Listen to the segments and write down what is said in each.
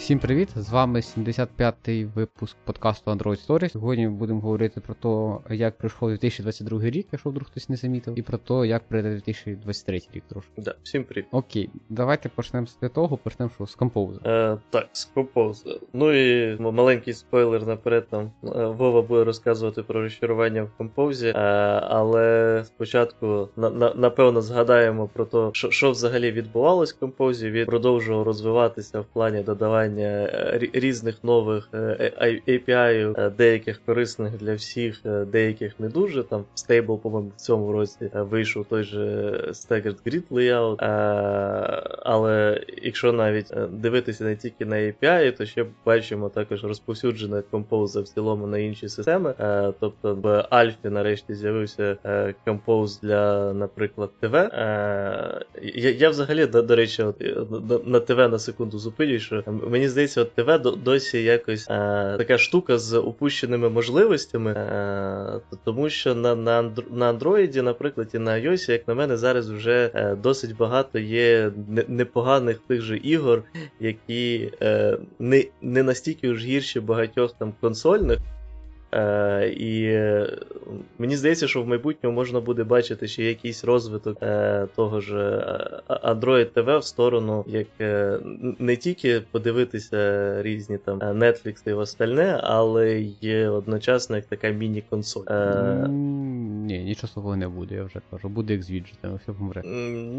Всім привіт! З вами 75-й випуск подкасту Android Stories. Сьогодні ми будемо говорити про те, як пройшов 2022 рік, якщо вдруг хтось не замітив, і про те, як прийде 2023 рік трошки. Да, всім привіт. Окей, давайте почнемо з того, почнемо що з Compose. Е, так, з Compose. Ну і маленький спойлер наперед там е, Вова буде розказувати про розчарування в Compose, е, але спочатку на, на, напевно згадаємо про те, що, що взагалі відбувалось в Compose. Він продовжував розвиватися в плані додавання різних нових е, API, е, деяких корисних для всіх, е, деяких не дуже. Там Stable, по-моєму, в цьому році вийшов той же Staggered Grid Layout. Але якщо навіть дивитися не тільки на API, то ще бачимо також розповсюджене Compose в цілому на інші системи. Тобто в Альфі нарешті з'явився Compose для, наприклад, ТВ. Я я взагалі, до речі, на ТВ на секунду зупинюю, що мені здається, от ТВ досі якось е, така штука з упущеними можливостями, е, тому що на на, на Андроїді, наприклад, і на iOS, як на мене, зараз вже е, досить багато є непоганих тих же ігор, які е, не не настільки ж гірші багатьох там консольних. Е, І е, мені здається, що в майбутньому можна буде бачити ще якийсь розвиток е, того ж е, Android TV в сторону, як е, не тільки подивитися різні там Netflix і остальне, але й одночасно як така міні-консоль. Е, Ні, нічого такого не буде, я вже кажу. Буде як з віджетами, все помре.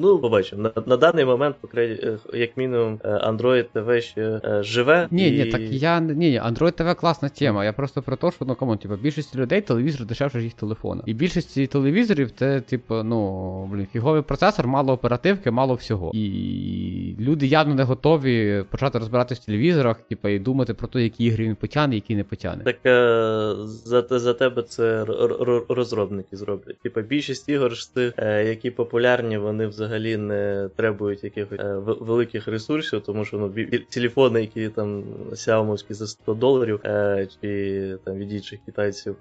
Ну, побачимо. На, на даний момент, як мінімум, Android TV ще живе. Ні, і... ні, так я ні, Android TV класна тема. Я просто про те, що ну come on, типу, більшість людей телевізор дешевше ж їх телефона. І більшість телевізорів це, типу, ну, блін, фіговий процесор, мало оперативки, мало всього. І люди явно не готові почати розбиратися в телевізорах, типу, і думати про те, які ігри він потягне, які не потягне. Так е, за за тебе це розробники зроблять. Типа більшість ігор з тих, е, які популярні, вони взагалі не требують якихось е, великих ресурсів, тому що ну, телефони, які там сяомовські за 100 доларів, чи там від інших китайців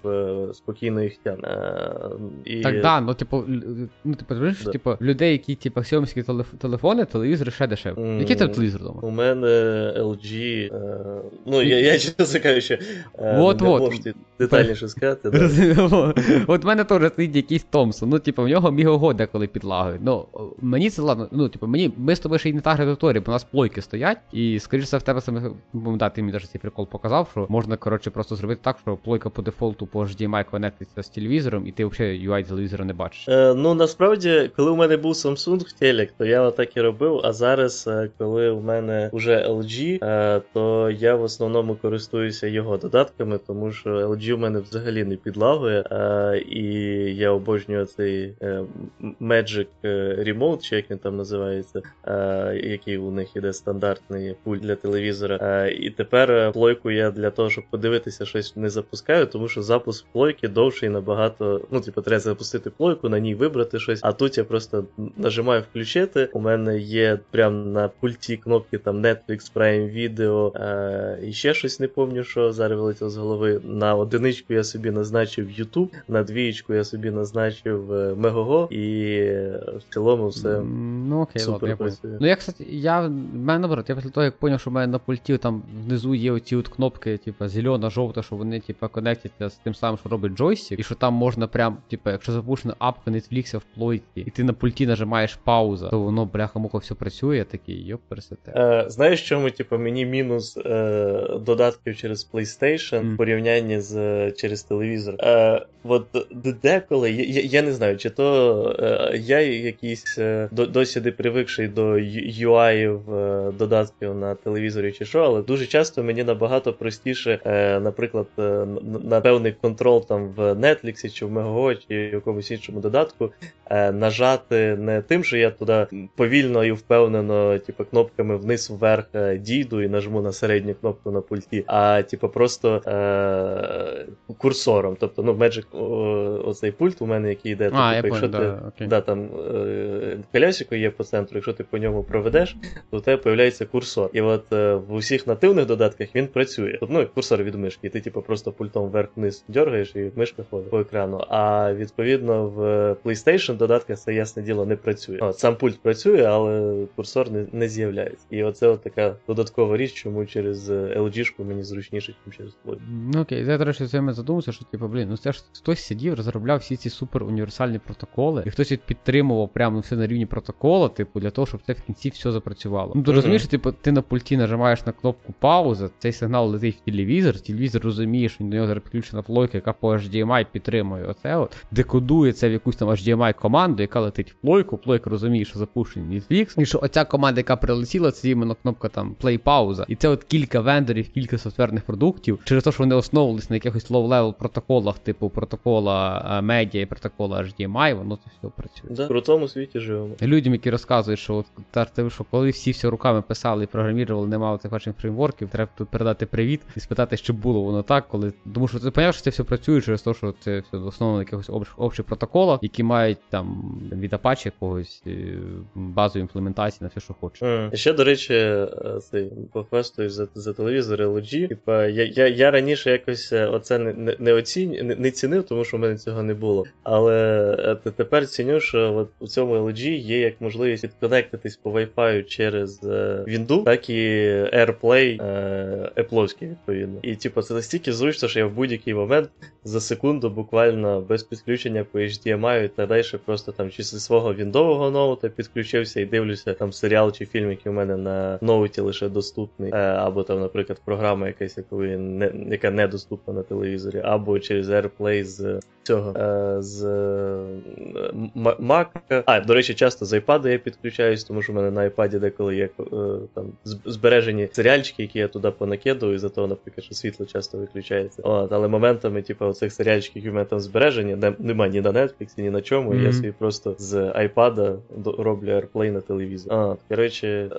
спокійно їх тягне. І... Так, да, ну типу, ну типу, розумієш, да. типу, людей, які типу, сьомські телефони, телевізори ще дешеві. Mm. Який тебе телевізор вдома? У мене LG. Е... Ну, я, я чесно кажучи, е, вот, не вот. можу детальніше сказати. Да. От в мене теж стоїть якийсь Томсон. Ну, типу, в нього мігого деколи підлагають. Ну, мені це ладно, ну, типу, мені, ми з тобою ще й не та аудиторія, бо у нас плойки стоять, і, скоріше все, в тебе саме, да, ти мені навіть цей прикол показав, що можна, коротше, просто зробити так, що плойка по дефолту по HDMI конектиться з телевізором, і ти взагалі UI телевізора не бачиш. Е, Ну насправді, коли у мене був Samsung телек, то я отак і робив. А зараз, е, коли у мене вже LG, е, то я в основному користуюся його додатками, тому що LG у мене взагалі не підлагує. Е, і я обожнюю цей е, Magic Remote, чи як він там називається, е, який у них іде стандартний пульт для телевізора. І тепер плойку я для того, щоб подивитися щось не запускаю, тому що запуск плойки довший набагато. Ну, типу, треба запустити плойку, на ній вибрати щось. А тут я просто нажимаю включити. У мене є прям на пульті кнопки там Netflix, Prime Video е- і ще щось не пам'ятаю, що зараз вилетіло з голови. На одиничку я собі назначив YouTube, на двієчку я собі назначив Megogo, і в цілому все. Ну окей, супер ладно, я Ну я, кстати, я в мене наоборот, я після того, як зрозумів, що в мене на пульті там внизу є оці от кнопки, типу, зелена, жовта, що вони, типу, конектяться з тим самим, що робить джойстик, і що там можна прям, типу, якщо запущена апка Netflix в плойці, і ти на пульті нажимаєш пауза, то воно бляха-муха все працює, я такий, йоп, пересете. Е, знаєш, чому, типу, мені мінус е, додатків через PlayStation mm. в порівнянні з через телевізор? Е, От деколи, я, я не знаю, чи то е, я якийсь е, досі не привикший до UI е, додатків на телевізорі чи що, але дуже часто мені набагато простіше, е, наприклад, е, на певний контрол там в Netflix чи в Megogo, чи в якомусь іншому додатку е, нажати не тим, що я туди повільно і впевнено, типу, кнопками вниз-вверх е, дійду і нажму на середню кнопку на пульті, а типу, просто е, курсором. Тобто, ну, Magic оцей пульт у мене, який йде, А, типу, якщо понял, ти да, окей. да, там е, колясико є по центру, якщо ти по ньому проведеш, то у тебе появляється курсор. І от е, в усіх нативних додатках він працює. Ну, курсор від мишки, і ти типу просто пультом вверх-вниз дергаєш і мишка ходить по екрану. А відповідно в PlayStation додатках це ясне діло не працює. От, сам пульт працює, але курсор не, не з'являється. І оце от така додаткова річ, чому через е, LG-шку мені зручніше, ніж через твою. Ну окей, я, до цим задумався, що типу, блін, ну це ж хтось сидів, розробляв всі ці супер універсальні протоколи, і хтось їх підтримував прямо все на рівні протокола, типу, для того, щоб це в кінці все запрацювало. Ну ти розумієш, типу, ти на пульті нажимаєш на кнопку пауза, цей сигнал летить в телевізор, телевізор розуміє, що до нього зараз підключена плойка, яка по HDMI підтримує оце от, декодує це в якусь там HDMI команду, яка летить в плойку, плойка розуміє, що запущений Netflix, і що оця команда, яка прилетіла, це іменно кнопка там play пауза. І це от кілька вендорів, кілька софтверних продуктів, через те, що вони основувалися на якихось low-level протоколах, типу протокола е, медіа і протокола HDMI, воно це все працює. Да, в крутому світі живемо. Людям, які розказують, що от та що коли всі все руками писали і програмірували, немає цих ваших фреймворків, треба тут передати привіт і спитати, чи було воно так, коли. Тому що ти поняв, що це все працює через те, що це все основано на якихось общ... общих протоколах, які мають там від Apache якогось е, базової імплементації на все, що хочеш. Mm. Ще, до речі, е, цей похвастуєш за, за телевізор LG. Типа, я, я, я раніше якось оце не, не, не не, не цінив, тому що в мене цього не було. Але тепер ціню, що от у цьому LG є як можливість відконектитись по Wi-Fi через Windows, так і AirPlay е, Apple, відповідно. І типу, це настільки зручно, що я в будь-який момент за секунду буквально без підключення по HDMI і так далі, просто там чи зі свого віндового ноута підключився і дивлюся там серіал чи фільм, який у мене на ноуті лише доступний, е, або там, наприклад, програма якась, якої не, яка недоступна на телевізорі, або через AirPlay з цього е, з е, Mac. А, до речі, часто з iPad я підключаюсь, тому що в мене на iPad деколи є там збережені серіальчики, які я туди понакидую, і за того, наприклад, що світло часто виключається. От, але моментами, типу, оцих серіальчиків, які в мене там збережені, не, нема ні на Netflix, ні на чому. і Я собі просто з iPad роблю AirPlay на телевізор. А, коротше,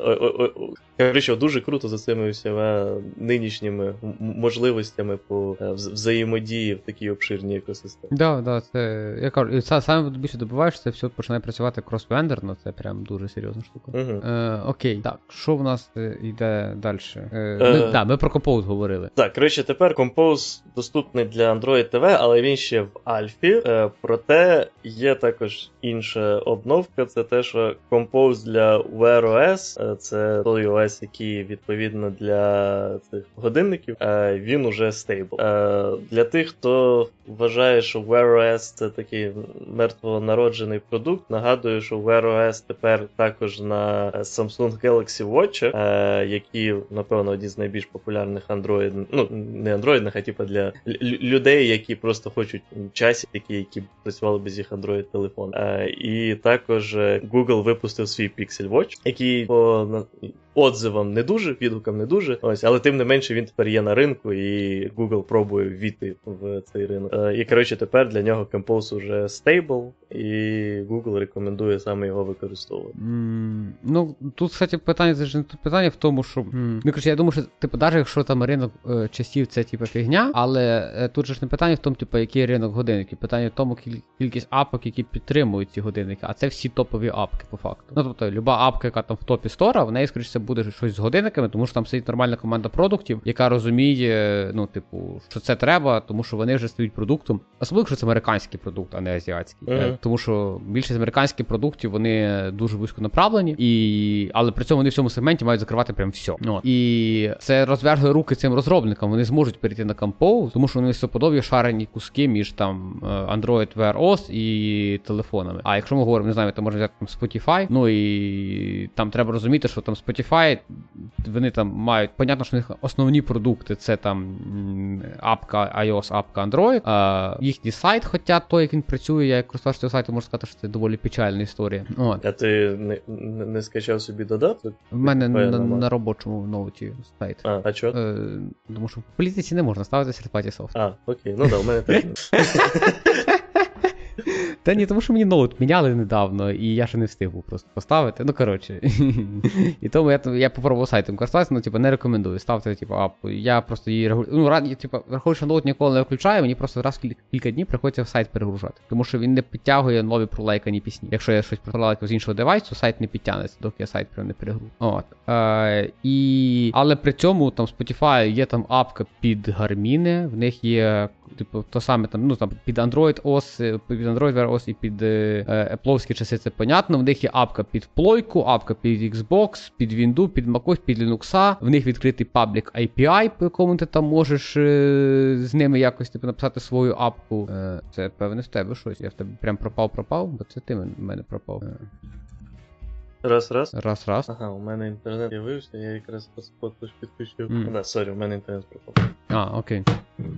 коротше, дуже круто за цими всіма нинішніми можливостями по е, взаємодії в такій обширній екосистемі. Да, да, це я кажу, і це саме більше добуваєш, це все починає працювати крос-вендорно, це прям дуже серйозна штука. Угу. Е, окей, так, що в нас е, йде далі? Е, Е. ми, да, ми про Compose говорили. Так, коротше, тепер Compose доступний для Android TV, але він ще в Альфі. Е, проте є також інша обновка. Це те, що Compose для Wear OS, е, це той OS, який відповідно для цих годинників, е, він уже стейбл. Для тих, хто вважає, що Wear OS це такий мертвонароджений продукт, нагадую, що Wear OS тепер також на Samsung Galaxy Watch, які, напевно, одні з найбільш популярних Android, ну не Android, а типу для людей, які просто хочуть часики, які працювали без їх Android телефон. Е, і також е, Google випустив свій Pixel Watch, який по отзивам не дуже, відгукам не дуже. Ось, але тим не менше він тепер є на ринку, і Google пробує ввійти в цей ринок. Е, і коротше, тепер для нього Compose уже стейбл, і Google рекомендує саме його використовувати. М, Ну, тут, кстати, питання, це ж не тут питання в тому, що. м, Ну, коротше, я думаю, що, типу, навіть якщо там ринок е, часів це типу фігня, але е, тут же ж не питання в тому, типу, який ринок годинників. Питання в тому, кількість апок, які підтримують ці годинники, а це всі топові апки, по факту. Ну, тобто, люба апка, яка там в топі стора, в неї, скоріше, буде щось з годинниками, тому що там сидить нормальна команда продуктів, яка розуміє, ну, типу, що це треба, тому що вони вже стають продуктом. Особливо, якщо це американський продукт, а не азіатський. Е, Тому що більшість американських продуктів вони дуже вузько направлені, і... але при цьому вони в цьому сегменті мають закривати прям все. От. І це розв'язує руки цим розробникам. Вони зможуть перейти на Compose, тому що вони стоподобі шарені куски між там е, Android Wear OS і телефонами. А якщо ми говоримо, не знаю, то можна взяти там Spotify, ну і там треба розуміти, що там Spotify, вони там мають, понятно, що в них основні продукти це там апка iOS, апка Android, а їхній сайт, хоча той, як він працює, я як користувач цього сайту можу сказати, що це доволі печальна історія. От. А ти не, не, не скачав собі додаток? В мене на, на робочому ноуті сайт. А, а чо? Е, тому що в політиці не можна ставити third-party софт. А, окей, ну да, у мене теж. Та ні, тому що мені ноут міняли недавно, і я ще не встиг був просто поставити. Ну, коротше. І тому я я попробував сайтом користуватися, ну, типу, не рекомендую. Ставте, типу, апу. Я просто її регулюю. Ну, рад, типу, враховую, що ноут ніколи не включаю, мені просто раз кілька днів приходиться в сайт перегружати. Тому що він не підтягує нові пролайкані пісні. Якщо я щось пролайкав з іншого девайсу, сайт не підтягнеться, доки я сайт прям не перегружу. От. Е, і... Але при цьому там Spotify є там апка під гарміни, в них є типу, то саме там, ну там під Android OS, під Android Wear OS і під е, Apple часи, це понятно. В них є апка під плойку, апка під Xbox, під Windows, під MacOS, під Linux. В них відкритий public API, по якому ти там можеш е, з ними якось типу, написати свою апку. Е, це певне в тебе щось. Я в тебе прям пропав-пропав, бо це ти в мене пропав. Е. Раз, раз. Раз, раз. Ага, у мене інтернет з'явився, я якраз Spotlish підключив. Mm. Да, sorry, у мене інтернет пропав. А, окей.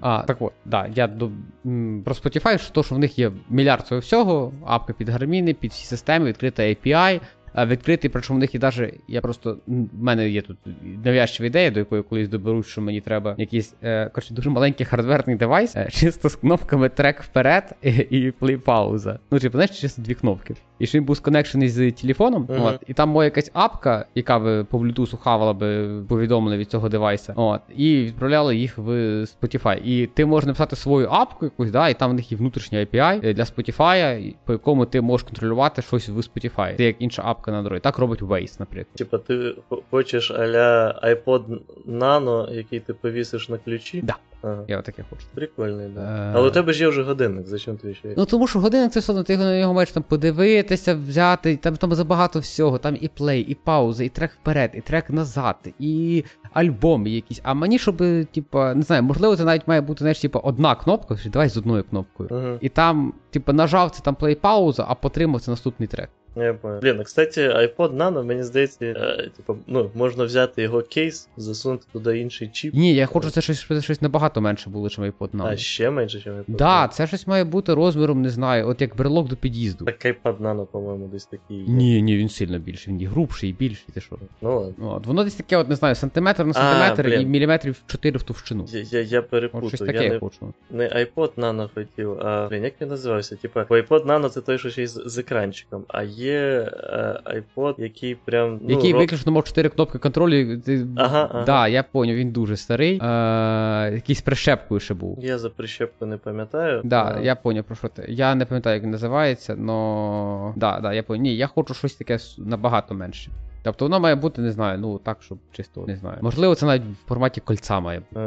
А, так от, да, я до м, про Spotify, що то, що в них є мільярд цього всього, апка під гарміни, під всі системи, відкрита API відкритий, причому в них і навіть я просто в мене є тут нав'язчива ідея, до якої колись доберусь, що мені треба якийсь е, коротше, дуже маленький хардверний девайс, е, чисто з кнопками трек вперед і, і плей пауза. Ну, типу, знаєш, чисто дві кнопки. І що він був сконекшений з телефоном, uh-huh. от, і там моя якась апка, яка би по Bluetooth хавала би повідомлення від цього девайса, от, і відправляла їх в Spotify. І ти можеш написати свою апку якусь, да, і там в них є внутрішня API для Spotify, по якому ти можеш контролювати щось в Spotify. Це як інша апка кнопка на Android. Так робить Waze, наприклад. Типа, ти хочеш аля iPod Nano, який ти повісиш на ключі? Да. Ага. Я таке хочу. Прикольний, да. Е... Але у тебе ж є вже годинник, зачем ти ще? Ну тому що годинник це все одно, ти на нього маєш там подивитися, взяти, там там забагато всього, там і плей, і пауза, і трек вперед, і трек назад, і альбоми якісь. А мені, щоб, типа, не знаю, можливо, це навіть має бути, знаєш, типа, одна кнопка, давай з одною кнопкою. Ага. І там, типа, нажав це там плей пауза, а потримав це наступний трек. Я понял. Блін, а кстати, iPod Nano, мені здається, е, типу, ну, можна взяти його кейс, засунути туди інший чіп. Ні, я хочу, це щось щось набагато менше було, ніж iPod Nano. А ще менше, ніж iPod Nano? Да, це щось має бути розміром, не знаю, от як брелок до під'їзду. Так iPod Nano, по-моєму, десь такий. Ні, ні, він сильно більший, він і грубший, і більший, ти що. Ну ладно. От, воно десь таке, от не знаю, сантиметр на сантиметр а, і міліметрів 4 в товщину. Я я, я перепутав. Щось таке я не, хочу. Не iPod Nano хотів, а блін, як він називався? Типа, iPod Nano це той, що ще й з, з екранчиком, а є iPod iPod, який прям. Ну, Який рок... виключно мав 4 кнопки контролю. Ти... Ага, ага. Да, я поняв, він дуже старий. Е, Якийсь прищепкою ще був. Я за прищепку не пам'ятаю. Да, а... я поняв про що ти. Я не пам'ятаю, як він називається, но. Да, да, я поняв. Ні, я хочу щось таке набагато менше. Тобто воно має бути, не знаю, ну так, щоб чисто не знаю. Можливо, це навіть в форматі кольця має бути.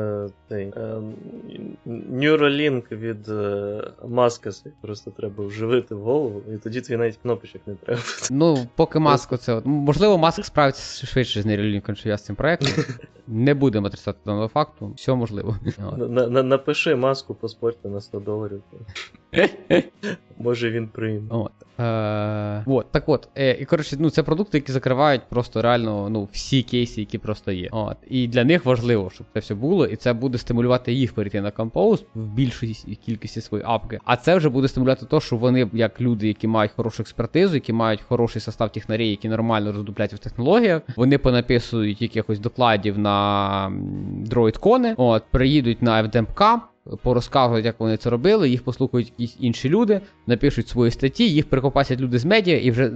Е, е, Neuralink від е, Маскаса. Просто треба вживити в голову, і тоді твій навіть кнопочок не треба. Ну, поки маску це. Можливо, маск справиться швидше з Neuralink, ніж я з цим проектом. Не будемо отрицати даного факту, все можливо. Напиши маску по спорті на 100 доларів. Може він прийме. От. Е, от, Так от. Е, І коротше, ну це продукти, які закривають просто реально ну, всі кейси, які просто є. От. І для них важливо, щоб це все було, і це буде стимулювати їх перейти на Compose в більшій кількості своєї апки. А це вже буде стимулювати те, що вони, як люди, які мають хорошу експертизу, які мають хороший состав технарів, які нормально роздупляться в технологіях, вони понаписують якихось докладів на дроїд-кони, от, приїдуть на FDMK, порозказують, як вони це робили, їх послухають якісь інші люди, напишуть свої статті, їх прикопасять люди з медіа, і вже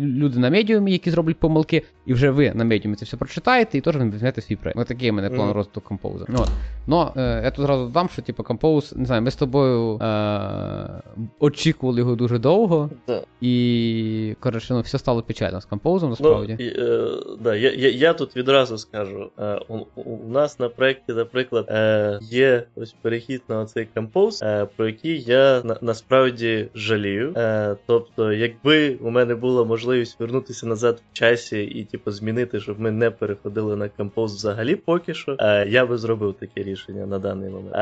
люди на медіумі, які зроблять помилки, і вже ви на медіумі це все прочитаєте, і теж ви візьмете свій проект. Ось такий у мене план розвитку композа. Ну, Но е, я тут зразу додам, що типу композ, не знаю, ми з тобою е, очікували його дуже довго, да. і коротше, ну, все стало печально з композом, насправді. Ну, і, е, да, я, я я, тут відразу скажу: е, у, у нас на проєкті, наприклад, е, є ось перехід перехід на цей композ, е, про який я на, насправді жалію. Е, тобто, якби у мене була можливість вернутися назад в часі і типу, змінити, щоб ми не переходили на композ взагалі поки що, е, я би зробив таке рішення на даний момент.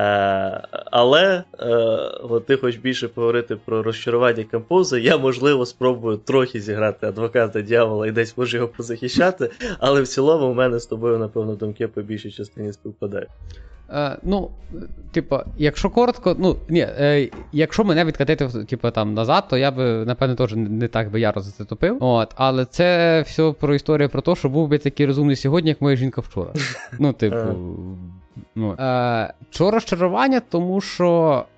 Але от ти хочеш більше поговорити про розчарування композа, я можливо спробую трохи зіграти адвоката дьявола і десь можу його позахищати, але в цілому у мене з тобою, напевно, думки по більшій частині співпадають. Е, Ну, типу, якщо коротко, ну ні, е, якщо мене відкатити типу, там назад, то я би, напевно, теж не так би яро за це топив. От, Але це все про історію про те, що був би такий розумний сьогодні, як моя жінка вчора. Ну, типу. Ну, е, Чого розчарування? Тому що е,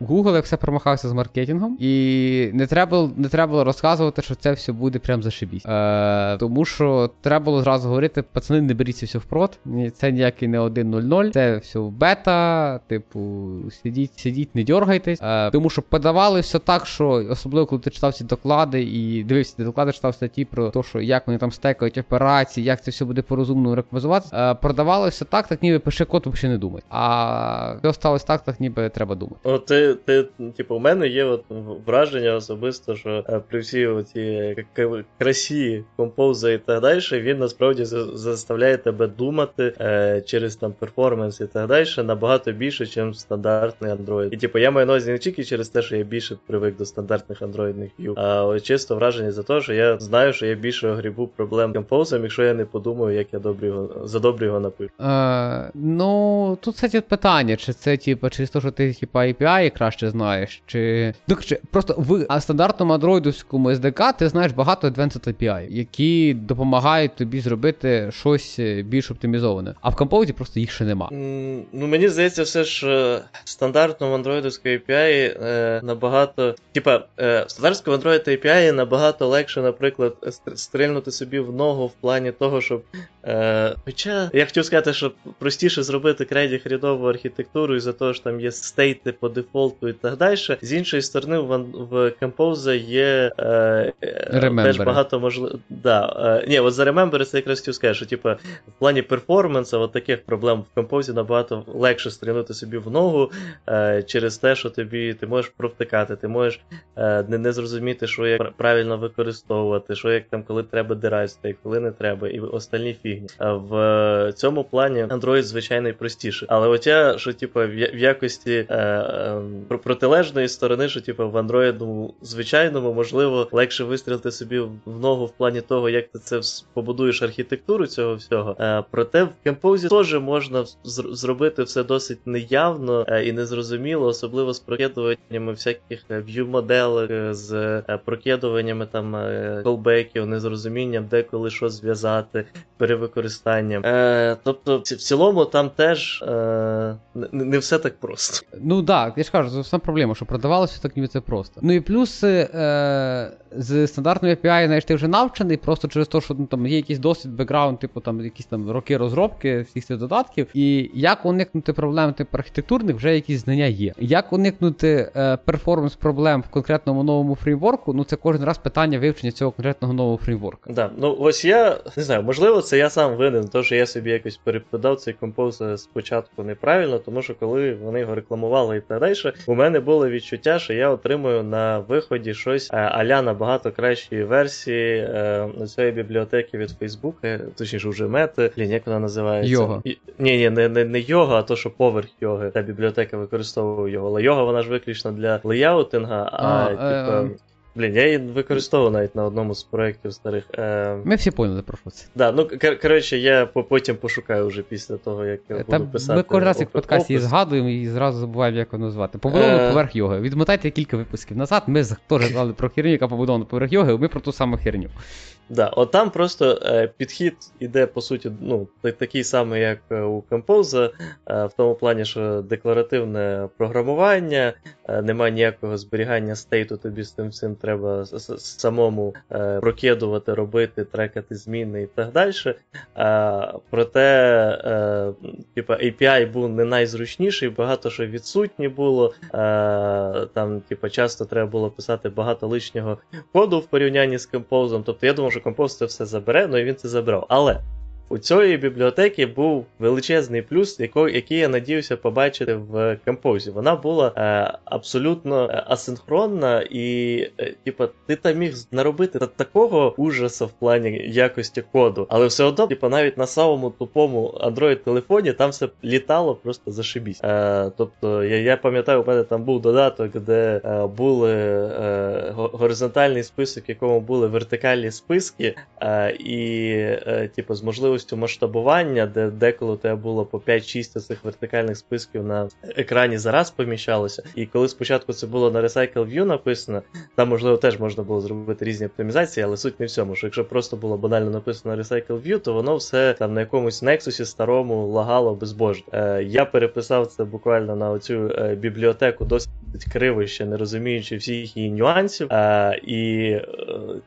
Google як все промахався з маркетингом, і не треба не треба було розказувати, що це все буде прям зашибісь. Е, Тому що треба було зразу говорити, пацани, не беріться все впрод. Це ніякий не 1.0.0, це все бета, типу, сидіть, сидіть, не дергайтесь. Е, Тому що подавали все так, що особливо коли ти читав ці доклади і дивився ці доклади, читав статті про те, що як вони там стекають операції, як це все буде по-розумному реквізуватися. Е, продавали все так, так ніби пише код, взагалі не думай. А все сталося так, так ніби треба думати. О, ти, ти, типу, у мене є от враження особисто, що е, при всій ці красі композа і так далі, він насправді заставляє тебе думати е, через там перформанс і так далі набагато більше, ніж стандартний Android. І типу, я маю на увазі не тільки через те, що я більше привик до стандартних андроїдних view, а чисто враження за те, що я знаю, що я більше огрібу проблем композом, якщо я не подумаю, як я добре його за добре його напишу. Е, Ну тут кстати, питання, чи це типу, через те, що ти типа API краще знаєш, чи ну, просто в стандартному андроїдовському SDK ти знаєш багато Advanced API, які допомагають тобі зробити щось більш оптимізоване. А в Compose просто їх ще нема. Ну мені здається, все ж е, стандартному андроїдовському API е, набагато. Типа, е, стандартському Android API набагато легше, наприклад, стрільнути собі в ногу в плані того, щоб. Е, Хоча я хотів сказати, що простіше зробити крейді хрідову архітектуру, і за того, що там є стейти по дефолту і так далі. З іншої сторони, в в Compose є е, е теж багато можливостей. Да, е, ні, от за Remember це якраз хотів сказати, що типу, в плані перформансу от таких проблем в Compose набагато легше стрінути собі в ногу е, через те, що тобі ти можеш провтикати, ти можеш е, не, не зрозуміти, що як правильно використовувати, що як там, коли треба дирайсти, коли не треба, і остальні фігні. В цьому плані Android, звичайно, простіше. Але от я, що типу, в якості е, протилежної сторони, що типу, в Android звичайному, можливо, легше вистрілити собі в ногу в плані того, як ти це побудуєш архітектуру цього всього. Е, проте в Compose теж можна зробити все досить неявно е, і незрозуміло, особливо з прокидуваннями всяких view моделей, е, з е, прокидуваннями там колбеків, незрозумінням, де коли що зв'язати, перевикористанням. Е, Тобто, в цілому там теж е, не все так просто. Ну так, я ж кажу, це сама проблема, що продавалося так ніби це просто. Ну і плюс е, з стандартною API, знаєш, ти вже навчений, просто через те, що ну, там є якийсь досвід, бекграунд, типу там якісь там роки розробки всіх цих додатків. І як уникнути проблем типу архітектурних, вже якісь знання є. Як уникнути е, перформанс проблем в конкретному новому фреймворку, ну це кожен раз питання вивчення цього конкретного нового фреймворка. Да, ну ось я не знаю, можливо, це я сам винен, то що я собі якось переподав цей композ спочатку неправильно, тому що коли вони його рекламували і так далі, у мене було відчуття, що я отримую на виході щось е, аля набагато кращої версії е, цієї бібліотеки від Фейсбука, точніше вже мети, Блін, як вона називається? Йога. І, ні, ні, не не, не йога, а то, що поверх йоги. Та бібліотека використовує його. Але йога вона ж виключно для леяутинга, а, а типа. Е, Блін, я її використовував навіть на одному з проєктів старих. Е... Ми всі поняли про що це. Да, ну коротше, я потім пошукаю вже після того, як я буду писати. Ми кожен раз як в подкасті її згадуємо і зразу забуваємо, як воно звати. Побудовано е... поверх йоги. Відмотайте кілька випусків назад. Ми теж знали про херню, яка побудована поверх йоги, ми про ту саму херню. Да, от там просто е, підхід іде, по суті, ну, такий самий, як е, у Compose, е, в тому плані, що декларативне програмування, е, немає ніякого зберігання стейту, тобі з тим всім треба самому е, прокидувати, робити, трекати зміни і так далі. Е, проте, типа, API був не найзручніший, багато що відсутні було. Там, типа, часто треба було писати багато лишнього коду в порівнянні з Compose. Тобто я думав, що компост це все забере, ну і він це забрав. Але у цієї бібліотеки був величезний плюс, який я надіявся побачити в композі. Вона була е, абсолютно е, асинхронна, і е, типа, ти там міг наробити такого ужасу в плані якості коду, але все одно, типа, навіть на самому тупому Android-телефоні там все літало просто зашибісь. Е, Тобто, я я пам'ятаю, у мене там був додаток, де е, були е, горизонтальний список, в якому були вертикальні списки, е, і, е, типу, з можливістю можливістю масштабування, де деколи у тебе було по 5-6 цих вертикальних списків на екрані зараз поміщалося. І коли спочатку це було на Recycle View написано, там можливо теж можна було зробити різні оптимізації, але суть не в цьому. Що якщо просто було банально написано на Recycle View, то воно все там на якомусь Nexus старому лагало безбожно. Е, Я переписав це буквально на оцю е, бібліотеку досить криво, ще не розуміючи всіх її нюансів. Е, і, е,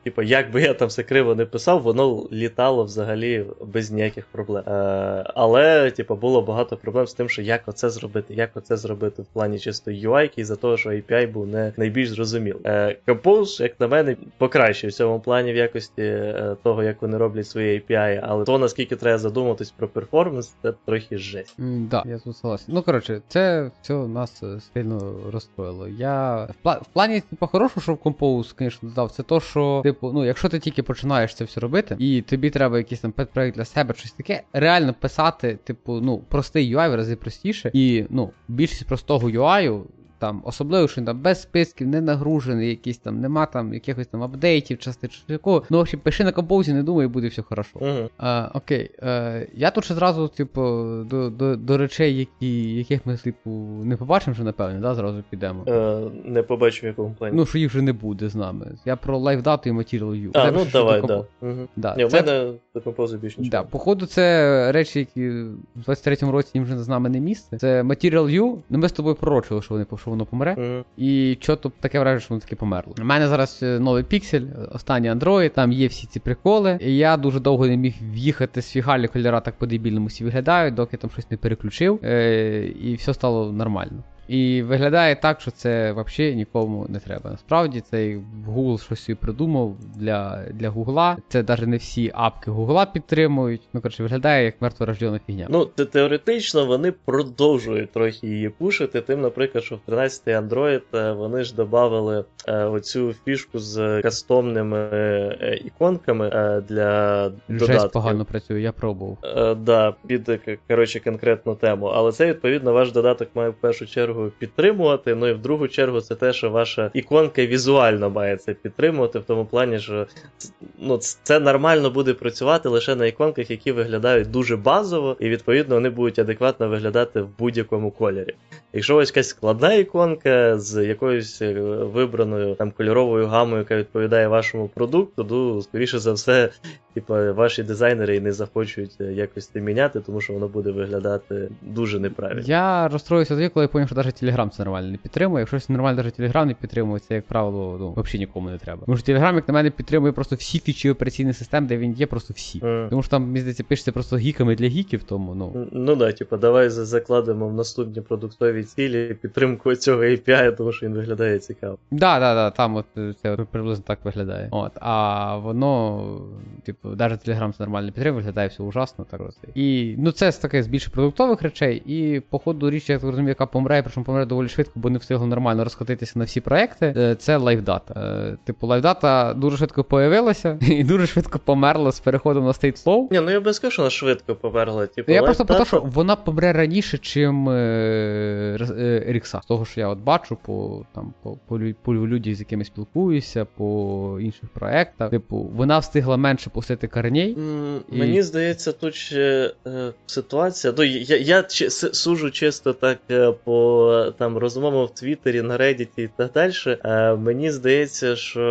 типу, як би я там все криво не писав, воно літало взагалі без ніяких проблем. Е, але, типу, було багато проблем з тим, що як оце зробити, як оце зробити в плані чисто UI, і за того, що API був не найбільш зрозумілий. Е, Compose, як на мене, покращив в цьому плані в якості е, того, як вони роблять свої API, але то, наскільки треба задуматись про перформанс, це трохи жесть. М, Да, я тут. Ну, коротше, це все нас е, сильно розстроїло. Я в, пла... в плані, типу, хорошого, що в Compose, звісно, додав, це то, що, типу, ну, якщо ти тільки починаєш це все робити, і тобі треба якийсь там пет-проект для себе, щось таке, реально писати, типу, ну, простий UI в рази простіше, і ну, більшість простого UI. Там, особливо, що він там без списків, не нагружений, якийсь там, нема там якихось там апдейтів, части чи такого. Ну, взагалі, пиши на композі, не думай, буде все хорошо. Угу. А, окей, е, я тут ще зразу, типу, до, до, до речей, які, яких ми, типу, не побачимо вже, напевне, да, зразу підемо. Е, не побачив в якому плані. Ну, що їх вже не буде з нами. Я про лайфдату і Material View. а, ну давай, да. Угу. Да, Ні, в мене до композу більше нічого. Да, походу, це речі, які в 23-му році їм вже з нами не місце. Це Material View. Ну ми з тобою пророчили, що вони що воно помре. Мгм. І що то таке враження, що воно таки померло. У мене зараз новий піксель, останній Android, там є всі ці приколи. І я дуже довго не міг в'їхати з фігалі кольора так по-дебільному всі виглядають, доки там щось не переключив. Е, і все стало нормально. І виглядає так, що це взагалі нікому не треба. Насправді цей Google щось собі придумав для, для Google. Це навіть не всі апки Google підтримують. Ну коротше, виглядає як мертворождена фігня. Ну, те- теоретично вони продовжують трохи її пушити. Тим, наприклад, що в 13-й Android е, вони ж додали е, оцю фішку з кастомними е, іконками е, для Жесть погано працює, я пробував. Е, да, під коротше конкретну тему. Але це відповідно ваш додаток має в першу чергу підтримувати. Ну і в другу чергу це те, що ваша іконка візуально має це підтримувати, в тому плані, що ну, це нормально буде працювати лише на іконках, які виглядають дуже базово, і відповідно вони будуть адекватно виглядати в будь-якому кольорі. Якщо ось якась складна іконка з якоюсь е, вибраною там кольоровою гамою, яка відповідає вашому продукту, то скоріше за все, типу, ваші дизайнери не захочуть е, якось це міняти, тому що воно буде виглядати дуже неправильно. Я розстроївся тоді, коли я зрозумів, що навіть Telegram це нормально не підтримує. Якщо нормально навіть Telegram не підтримує, це, як правило, ну, взагалі нікому не треба. Тому що Telegram, як на мене, підтримує просто всі фічі операційних систем, де він є, просто всі. Мгм. Тому що там, мені здається, пишеться просто гіками для гіків, тому ну. Ну да, типу, давай закладемо в наступні продуктові цілі підтримку цього API, тому що він виглядає цікаво. Да, да, да, там от е, це приблизно так виглядає. От, а воно, типу, навіть Telegram це нормально підтримує, виглядає все ужасно, так от. І ну це з таке з більше продуктових речей, і по ходу річ, я так розумію, яка помре, причому помре доволі швидко, бо не встигло нормально розкотитися на всі проекти. е, Це LiveData. Е, Типу, LiveData дуже швидко появилася і дуже швидко померла з переходом на StateFlow. Ні, ну я би сказав, що вона швидко померла. Типу, Я просто про те, що вона помре раніше, чим е, Rx 'а. З того, що я от бачу по там по, по, по людях, з якими спілкуюся, по інших проектах. Типу, вона встигла менше пустити кореней. М, І- Мені здається, тут ще е, ситуація. Ну, я, я с- сужу чисто так е, по там розмовам в Твіттері, на Reddit і так далі. Е, мені здається, що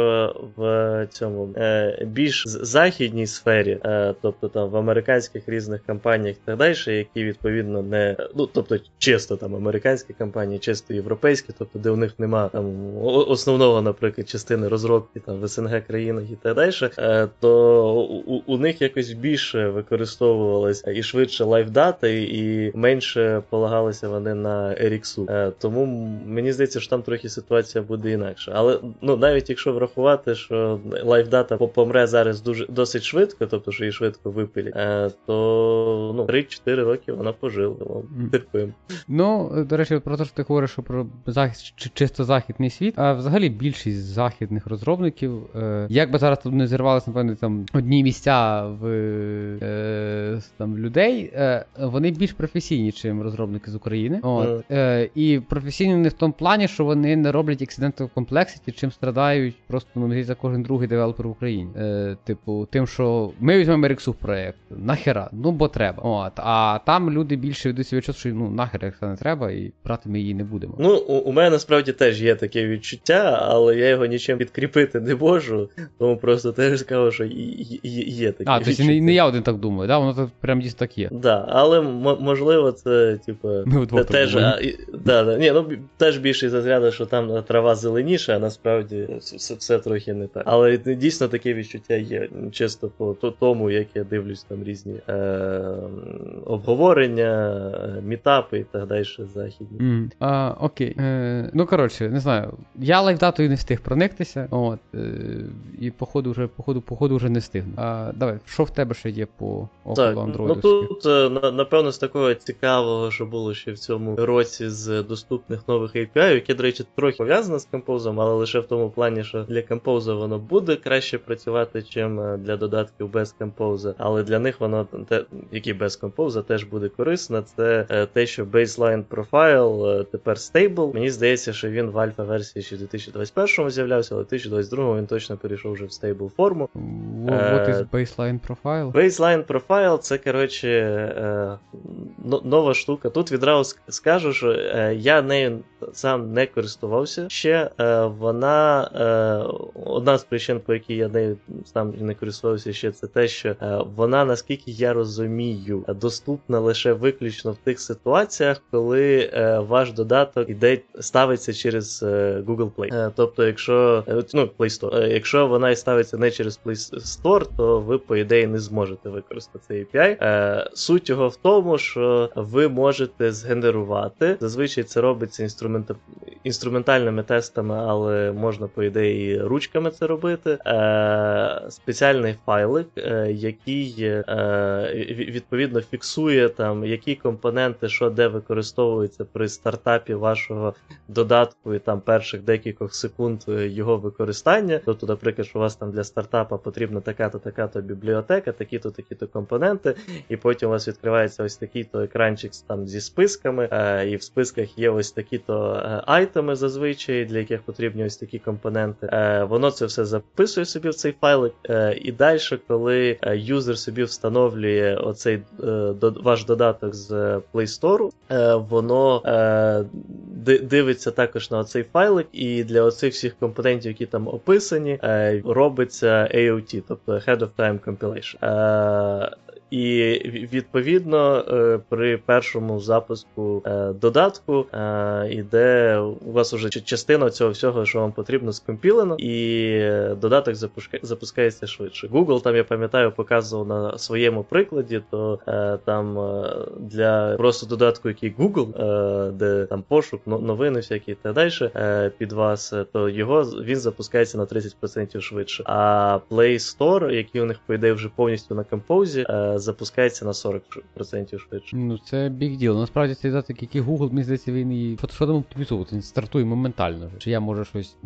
в цьому е, більш західній сфері, е, тобто там в американських різних компаніях і так далі, які відповідно не ну тобто чисто там американські компанії, чисто європейські, тобто де у них нема там основного, наприклад, частини розробки там в СНГ країнах і так далі, е, то у, у них якось більше використовувалась і швидше LiveData, і менше полагалися вони на RX. Е, Тому мені здається, що там трохи ситуація буде інакша. Але ну навіть якщо врахувати, що LiveData помре зараз дуже досить швидко, тобто що її швидко випилять, е, то ну 3-4 роки вона пожила. Терпимо. Ну, до речі, про те, що ти говориш що про чи- чисто західний світ, а взагалі більшість західних розробників, е, як би зараз тут не зірвалися, напевно, там одні вільні місця в е, там, людей, е, вони більш професійні, ніж розробники з України. От, е, і професійні не в тому плані, що вони не роблять accidental complexity, чим страдають просто ну, здається, кожен другий девелопер в Україні. Е, типу, тим, що ми візьмемо Rx у проєкт. Нахера? Ну бо треба. От, а там люди більше ведуть себе відчут, що ну нахер як це не треба, і брати ми її не будемо. Ну, у, у мене насправді теж є таке відчуття, але я його нічим підкріпити не можу, тому просто теж скажу, що і- є таке. а, тобто не, не я один так думаю, да? воно так прям дійсно так є. Да, але м- можливо, це, типу, те- теж, а, і- да, да, ні, ну, теж більше із розряду, що там трава зеленіша, а насправді все, все, все трохи не так. Але дійсно таке відчуття є. Чисто по тому, як я дивлюсь там різні е, обговорення, е, мітапи і так далі західні. Mm. А, окей. Е, ну, коротше, не знаю. Я лайфдатою не встиг прониктися. От, е, і походу вже, походу, походу вже не встигну. А, давай, що в тебе ще є по около ну тут, е, напевно, з такого цікавого, що було ще в цьому році з доступних нових API, яке, до речі, трохи пов'язане з Compose, але лише в тому плані, що для Compose воно буде краще працювати, чим е, для додатків без Compose, але для них воно те, які без Compose, теж буде корисно. Це е, те, що baseline profile тепер stable. Мені здається, що він в альфа-версії ще в 2021 з'являвся, але в 2022 він точно перейшов вже в stable форму. What Е, is baseline profile? Baseline Profile це, коротше, е, нова штука. Тут відразу скажу, що е, я нею сам не користувався ще. Е, вона е, одна з причин, по якій я нею сам не користувався ще, це те, що е, вона, наскільки я розумію, доступна лише виключно в тих ситуаціях, коли е, ваш додаток іде ставиться через е, Google Play. Е, тобто, якщо е, ну, Play Store, Е, якщо вона і ставиться не через Play Store, то ви, по ідеї, не зможете використати цей API. Е, суть його в тому, що ви можете згенерувати. Зазвичай це робиться інструмента... інструментальними тестами, але можна, по ідеї, ручками це робити. Е, спеціальний файлик, е, який е, відповідно фіксує там, які компоненти, що де використовуються при стартапі вашого додатку і там перших декількох секунд е, його використання. Тобто, наприклад, що у вас там для стартапа потрібна така-то, така-то бібліотека, такі-то, такі-то компоненти, і потім у вас відкривається ось такий-то екранчик там зі списками, е, і в списках є ось такі-то е, айтеми зазвичай, для яких потрібні ось такі компоненти. Е, воно це все записує собі в цей файлик, і далі, коли юзер собі встановлює оцей ваш додаток з Play Store, воно дивиться також на оцей файлик, і для оцих всіх компонентів, які там описані, робиться AOT, тобто Ahead of Time Compilation. Е, і відповідно е, при першому запуску е, додатку е, іде у вас уже частина цього всього, що вам потрібно, скомпілено, і додаток запускається швидше. Google там я пам'ятаю, показував на своєму прикладі, то там для просто додатку, який Google, де там пошук, новини всякі і так далі під вас, то його він запускається на 30% швидше. А Play Store, який у них по ідеї вже повністю на композі, запускається на 40% швидше. Ну, це біг діл. Насправді цей додаток, який Google, мені здається, він і. Що оптимізовувати? Він стартує моментально. Чи я може щось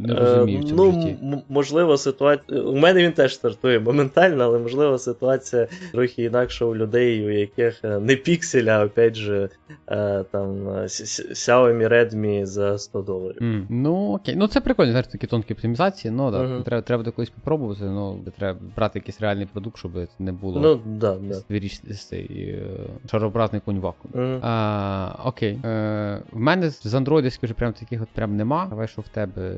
не розумію в Е, цьому ну, житті. м- можливо, ситуація. У мене він теж стартує моментально, але можливо ситуація трохи інакша у людей, у яких е, не піксель, а опять же е, там е, Xiaomi Redmi за 100 доларів. М, Ну окей, ну це прикольно, знаєш, такі тонкі оптимізації, ну да. Мгм. Треба, треба до колись попробувати, ну треба брати якийсь реальний продукт, щоб не було Ну, да, да. вирішити цей е, шарообразний конь вакуум. Мгм. А, окей. Е, в мене з андроїдівських вже прям таких от прям нема. Давай, що в тебе.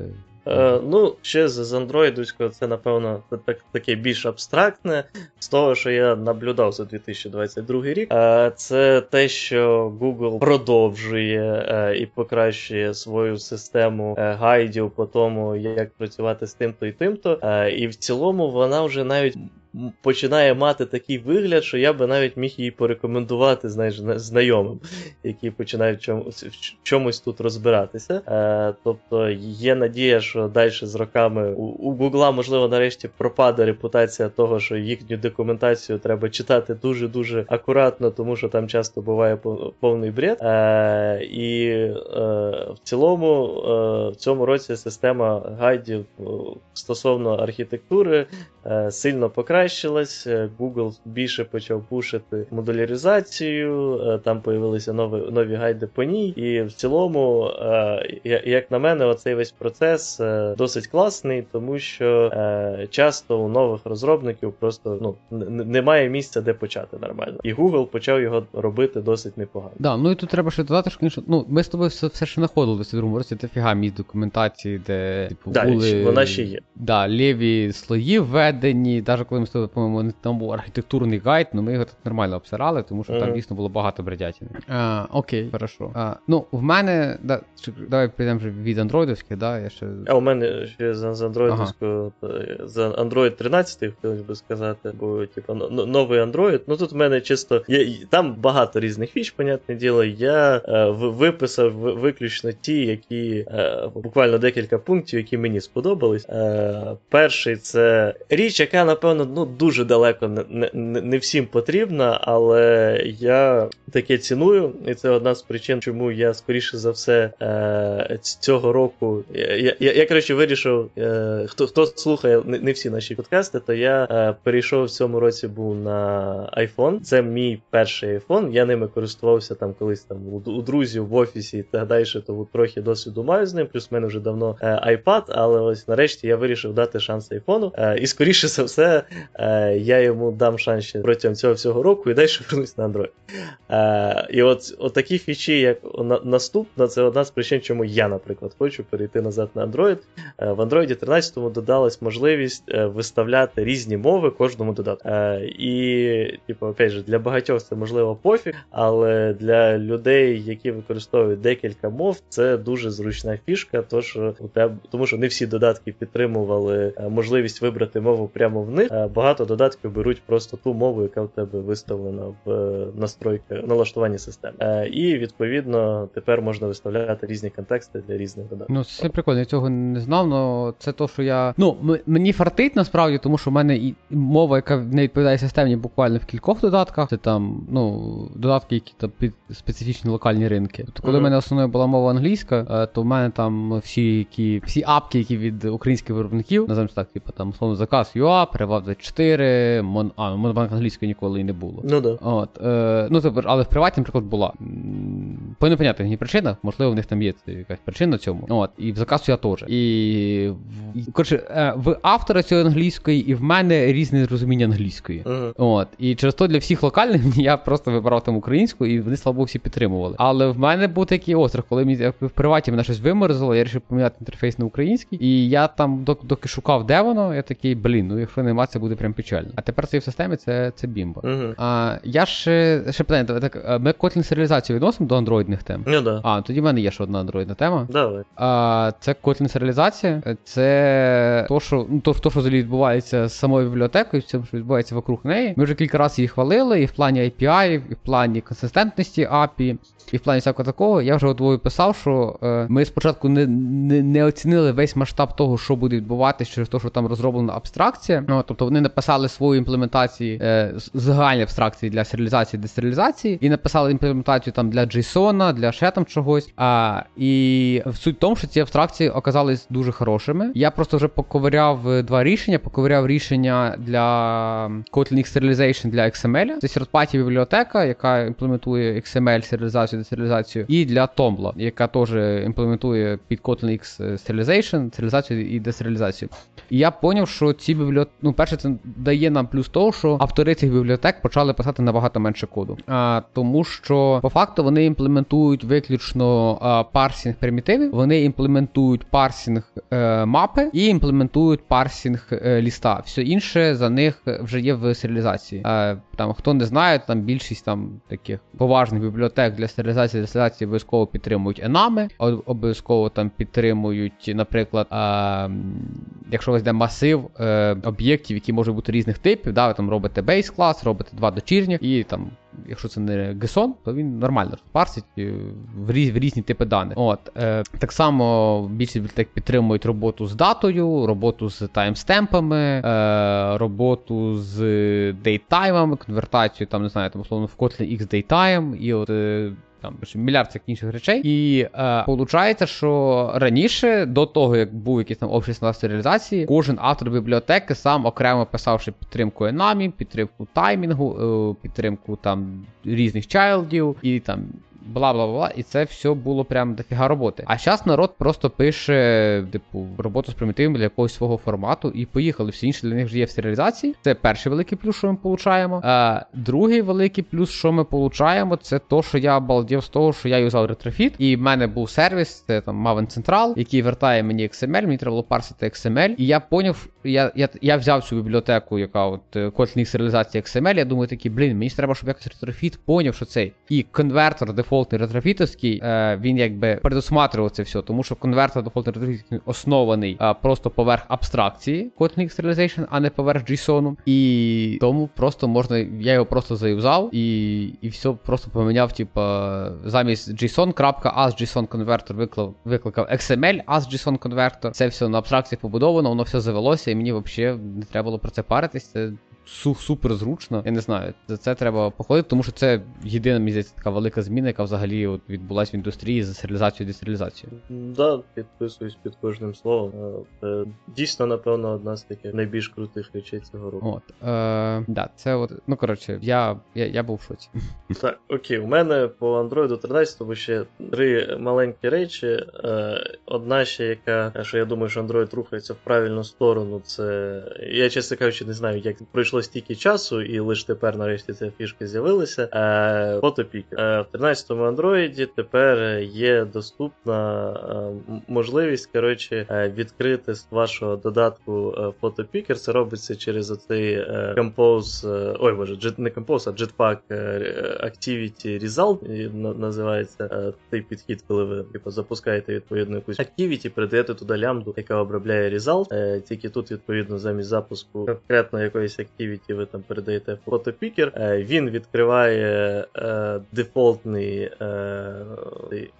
Е, ну, ще з, з андроїдовського, це, напевно, так, таке більш абстрактне. З того, що я наблюдав за 2022 рік, е, це те, що Google продовжує е, і покращує свою систему е, гайдів по тому, як працювати з тим-то і тим-то. Е, і в цілому вона вже навіть. Починає мати такий вигляд, що я би навіть міг її порекомендувати знаєш, знайомим, які починають чомусь, в чомусь тут розбиратися. Е, Тобто є надія, що далі з роками у, у Гугла, можливо, нарешті пропаде репутація того, що їхню документацію треба читати дуже-дуже акуратно, тому що там часто буває повний бред. Е, І е, в цілому е, в цьому році система гайдів е, стосовно архітектури е, сильно покращилась. Е, Google більше почав пушити модуляризацію, е, там появилися нові нові гайди по ній. І в цілому, е, як на мене, оцей весь процес досить класний, тому що часто у нових розробників просто ну, немає місця, де почати нормально. І Google почав його робити досить непогано. Да, ну і тут треба ще додати, що конечно, ну, ми з тобою все, все ще знаходилися в другому році, дофіга місць документації, де типу, да, були вона ще є. Да, ліві слої введені, навіть коли ми з по-моєму, там був архітектурний гайд, ну ми його тут нормально обсирали, тому що mm-hmm. там дійсно було багато бредятини. А, Окей, хорошо. А, Ну, в мене, да, давай прийдемо вже від андроїдовських, да, я ще... А у мене ще з андроїдовського, ага. з Android 13, хотілося би сказати, бо типу, новий Android, ну тут в мене чисто, є, там багато різних фіч, понятне діло, я е, виписав виключно ті, які е, буквально декілька пунктів, які мені сподобались. Е, Перший це річ, яка, напевно, ну дуже далеко не, не, не всім потрібна, але я таке ціную, і це одна з причин, чому я скоріше за все е, цього року. Я, я, я, я коротше, вирішив, е, хто хто слухає не, не всі наші подкасти, то я е, перейшов в цьому році був на iPhone. Це мій перший iPhone. Я ними користувався там колись там у, у друзів в офісі і так далі, то трохи досвіду маю з ним. Плюс в мене вже давно е, iPad, але ось нарешті я вирішив дати шанс айфону. Е, і скоріше за все, я йому дам шанс протягом цього всього року і далі вернусь на Android. Е, і от, от такі фічі, як на, наступна, це одна з причин, чому я, наприклад, хочу перейти назад на Android. Е, в Android 13 додалась можливість е, виставляти різні мови кожному додатку. Е, і, типу, опять же, для багатьох це можливо пофіг, але для людей, які використовують декілька мов, це дуже зручна фішка, то що у тебе, тому що не всі додатки підтримували можливість вибрати мову прямо в них. Багато додатків беруть просто ту мову, яка в тебе виставлена в настройки налаштуванні системи. І відповідно тепер можна виставляти різні контексти для різних додатків. Ну це прикольно, я цього не знав, але це то, що я. Ну, м- мені фартить насправді, тому що в мене і мова, яка не відповідає системі, буквально в кількох додатках. Це там, ну, додатки, які там під специфічні локальні ринки. Тобто, коли mm-hmm. в мене основною була мова англійська, е, то в мене там всі які всі апки, які від українських виробників, називаємо так, типу там словно заказ UA, перевав 24, Мон... а, ну, Монобанк англійської ніколи і не було. Ну да. От, е, ну, тобто, але в приваті, наприклад, була. По непонятних причинах, можливо, в них там є якась причина цьому. От, І в заказ я теж. І коротше, е, в автора цієї англійської, і в мене різне розуміння англійської. Uh-huh. От, І через то для всіх локальних я просто вибирав там українську, і вони, слава Богу, всі підтримували. Але в мене був такий острах, коли мені в приваті мене щось виморзило, я вирішив поміняти інтерфейс на український. І я там, доки шукав, де воно, я такий, блін, ну якщо нема, це буде прям печально. А тепер це в системі це це бімба. Uh-huh. А я ще ще питання, так ми Kotlin серіалізацію відносимо до андроїдних тем. Ну да. А, тоді в мене є ще одна андроїдна тема. Давай. А, Це Kotlin серіалізація. Це то, що ну, то, то, що взагалі відбувається з самою бібліотекою, все, що відбувається вокруг неї. Ми вже кілька разів її хвалили, і в плані API, і в плані консистентності API, і в плані всякого такого. Я вже двоє писав, що е, ми спочатку не, не не, оцінили весь масштаб того, що буде відбуватися через те, що там розроблена абстракція. Ну, Тобто вони написали свою імплементацію е, загальні абстракції для серіалізації десеріалізації, і написали імплементацію там для JSON, для ще там чогось. А, І суть в тому, що ці абстракції оказались дуже хорошими. Я просто вже поковиряв е, два рішення. Поковиряв рішення для Kotlin Serialization для XML. Це third-party бібліотека, яка імплементує XML серіалізацію, десеріалізацію, і для Toml, яка теж імплементує під Kotlin X Serialization, серіалізацію і десеріалізацію. І я поняв, що ці бібліотеки, ну, перше, це дає нам плюс того, що автори цих бібліотек почали писати набагато менше коду. А, Тому що по факту вони імплементують виключно а, парсінг примітивів, вони імплементують парсінг е, мапи і імплементують парсінг е, ліста. Все інше за них вже є в серіалізації. Там хто не знає, там більшість там таких поважних бібліотек для стерилізації для серіалізації обов'язково підтримують enum и, обов'язково там підтримують, наприклад, е, якщо у вас масив е, об'єктів, які можуть бути різних типів, да, ви там робите base class, робите два дочірніх і там якщо це не GSON, то він нормально парсить е, в, різ, в різні типи даних. От, е, Так само більшість бібліотек підтримують роботу з датою, роботу з timestamp ами, е, роботу з дейтаймами, конвертацію, там, не знаю, там, условно, в Kotlin X Daytime, і от. Е, там мільярд всяких інших речей. І е, що раніше, до того як був якийсь там общий стандарт реалізації, кожен автор бібліотеки сам окремо писавши підтримку Enami, підтримку таймінгу, е, підтримку там різних чайлдів і там бла бла бла, і це все було прям дофіга роботи. А зараз народ просто пише, типу, роботу з примітивами для якогось свого формату, і поїхали. Всі інші для них вже є в серіалізації. Це перший великий плюс, що ми получаємо. А другий великий плюс, що ми получаємо, це то, що я обалдів з того, що я юзав ретрофіт, і в мене був сервіс, це там Maven Central, який вертає мені XML, мені треба було парсити XML. І я поняв, я я, я взяв цю бібліотеку, яка от Kotlin серіалізація XML. Я думаю, такий, блін, мені треба, щоб якось ретрофіт поняв, що цей і конвертер дефолт дефолтний ретрофітовський, е, він якби предусматривав це все, тому що конвертер дефолтний ретрофітовський оснований просто поверх абстракції Kotlin Serialization, а не поверх JSON. І тому просто можна, я його просто заюзав і і все просто поміняв, типу, замість JSON, крапка, as JSON конвертер виклав, викликав XML, as JSON конвертер. Це все на абстракції побудовано, воно все завелося, і мені взагалі не треба було про це паритись. Це супер зручно. Я не знаю, за це треба походити, тому що це єдина мені здається, така велика зміна, яка взагалі от відбулася в індустрії за серіалізацію і десеріалізацією. Да, підписуюсь під кожним словом. Дійсно, напевно, одна з таких найбільш крутих речей цього року. От, е, да, це от, ну коротше, я я, я був в шоці. Так, окей, у мене по Android 13 ще три маленькі речі. Е, Одна ще, яка, що я думаю, що Android рухається в правильну сторону, це. Я, чесно кажучи, не знаю, як пройшло пройшло стільки часу, і лише тепер нарешті ця фішка з'явилася. Е, Фотопікер. Е, в 13-му Android тепер є доступна е, можливість коротше, е, відкрити з вашого додатку е, фотопікер. Це робиться через оцей е, Compose, ой боже, не Compose, а Jetpack Activity Result називається цей підхід, коли ви типу, запускаєте відповідно якусь Activity, передаєте туди лямбду, яка обробляє Result. Тільки тут, відповідно, замість запуску конкретно якоїсь Activity Activity ви там передаєте фотопікер, е, він відкриває е, дефолтний е,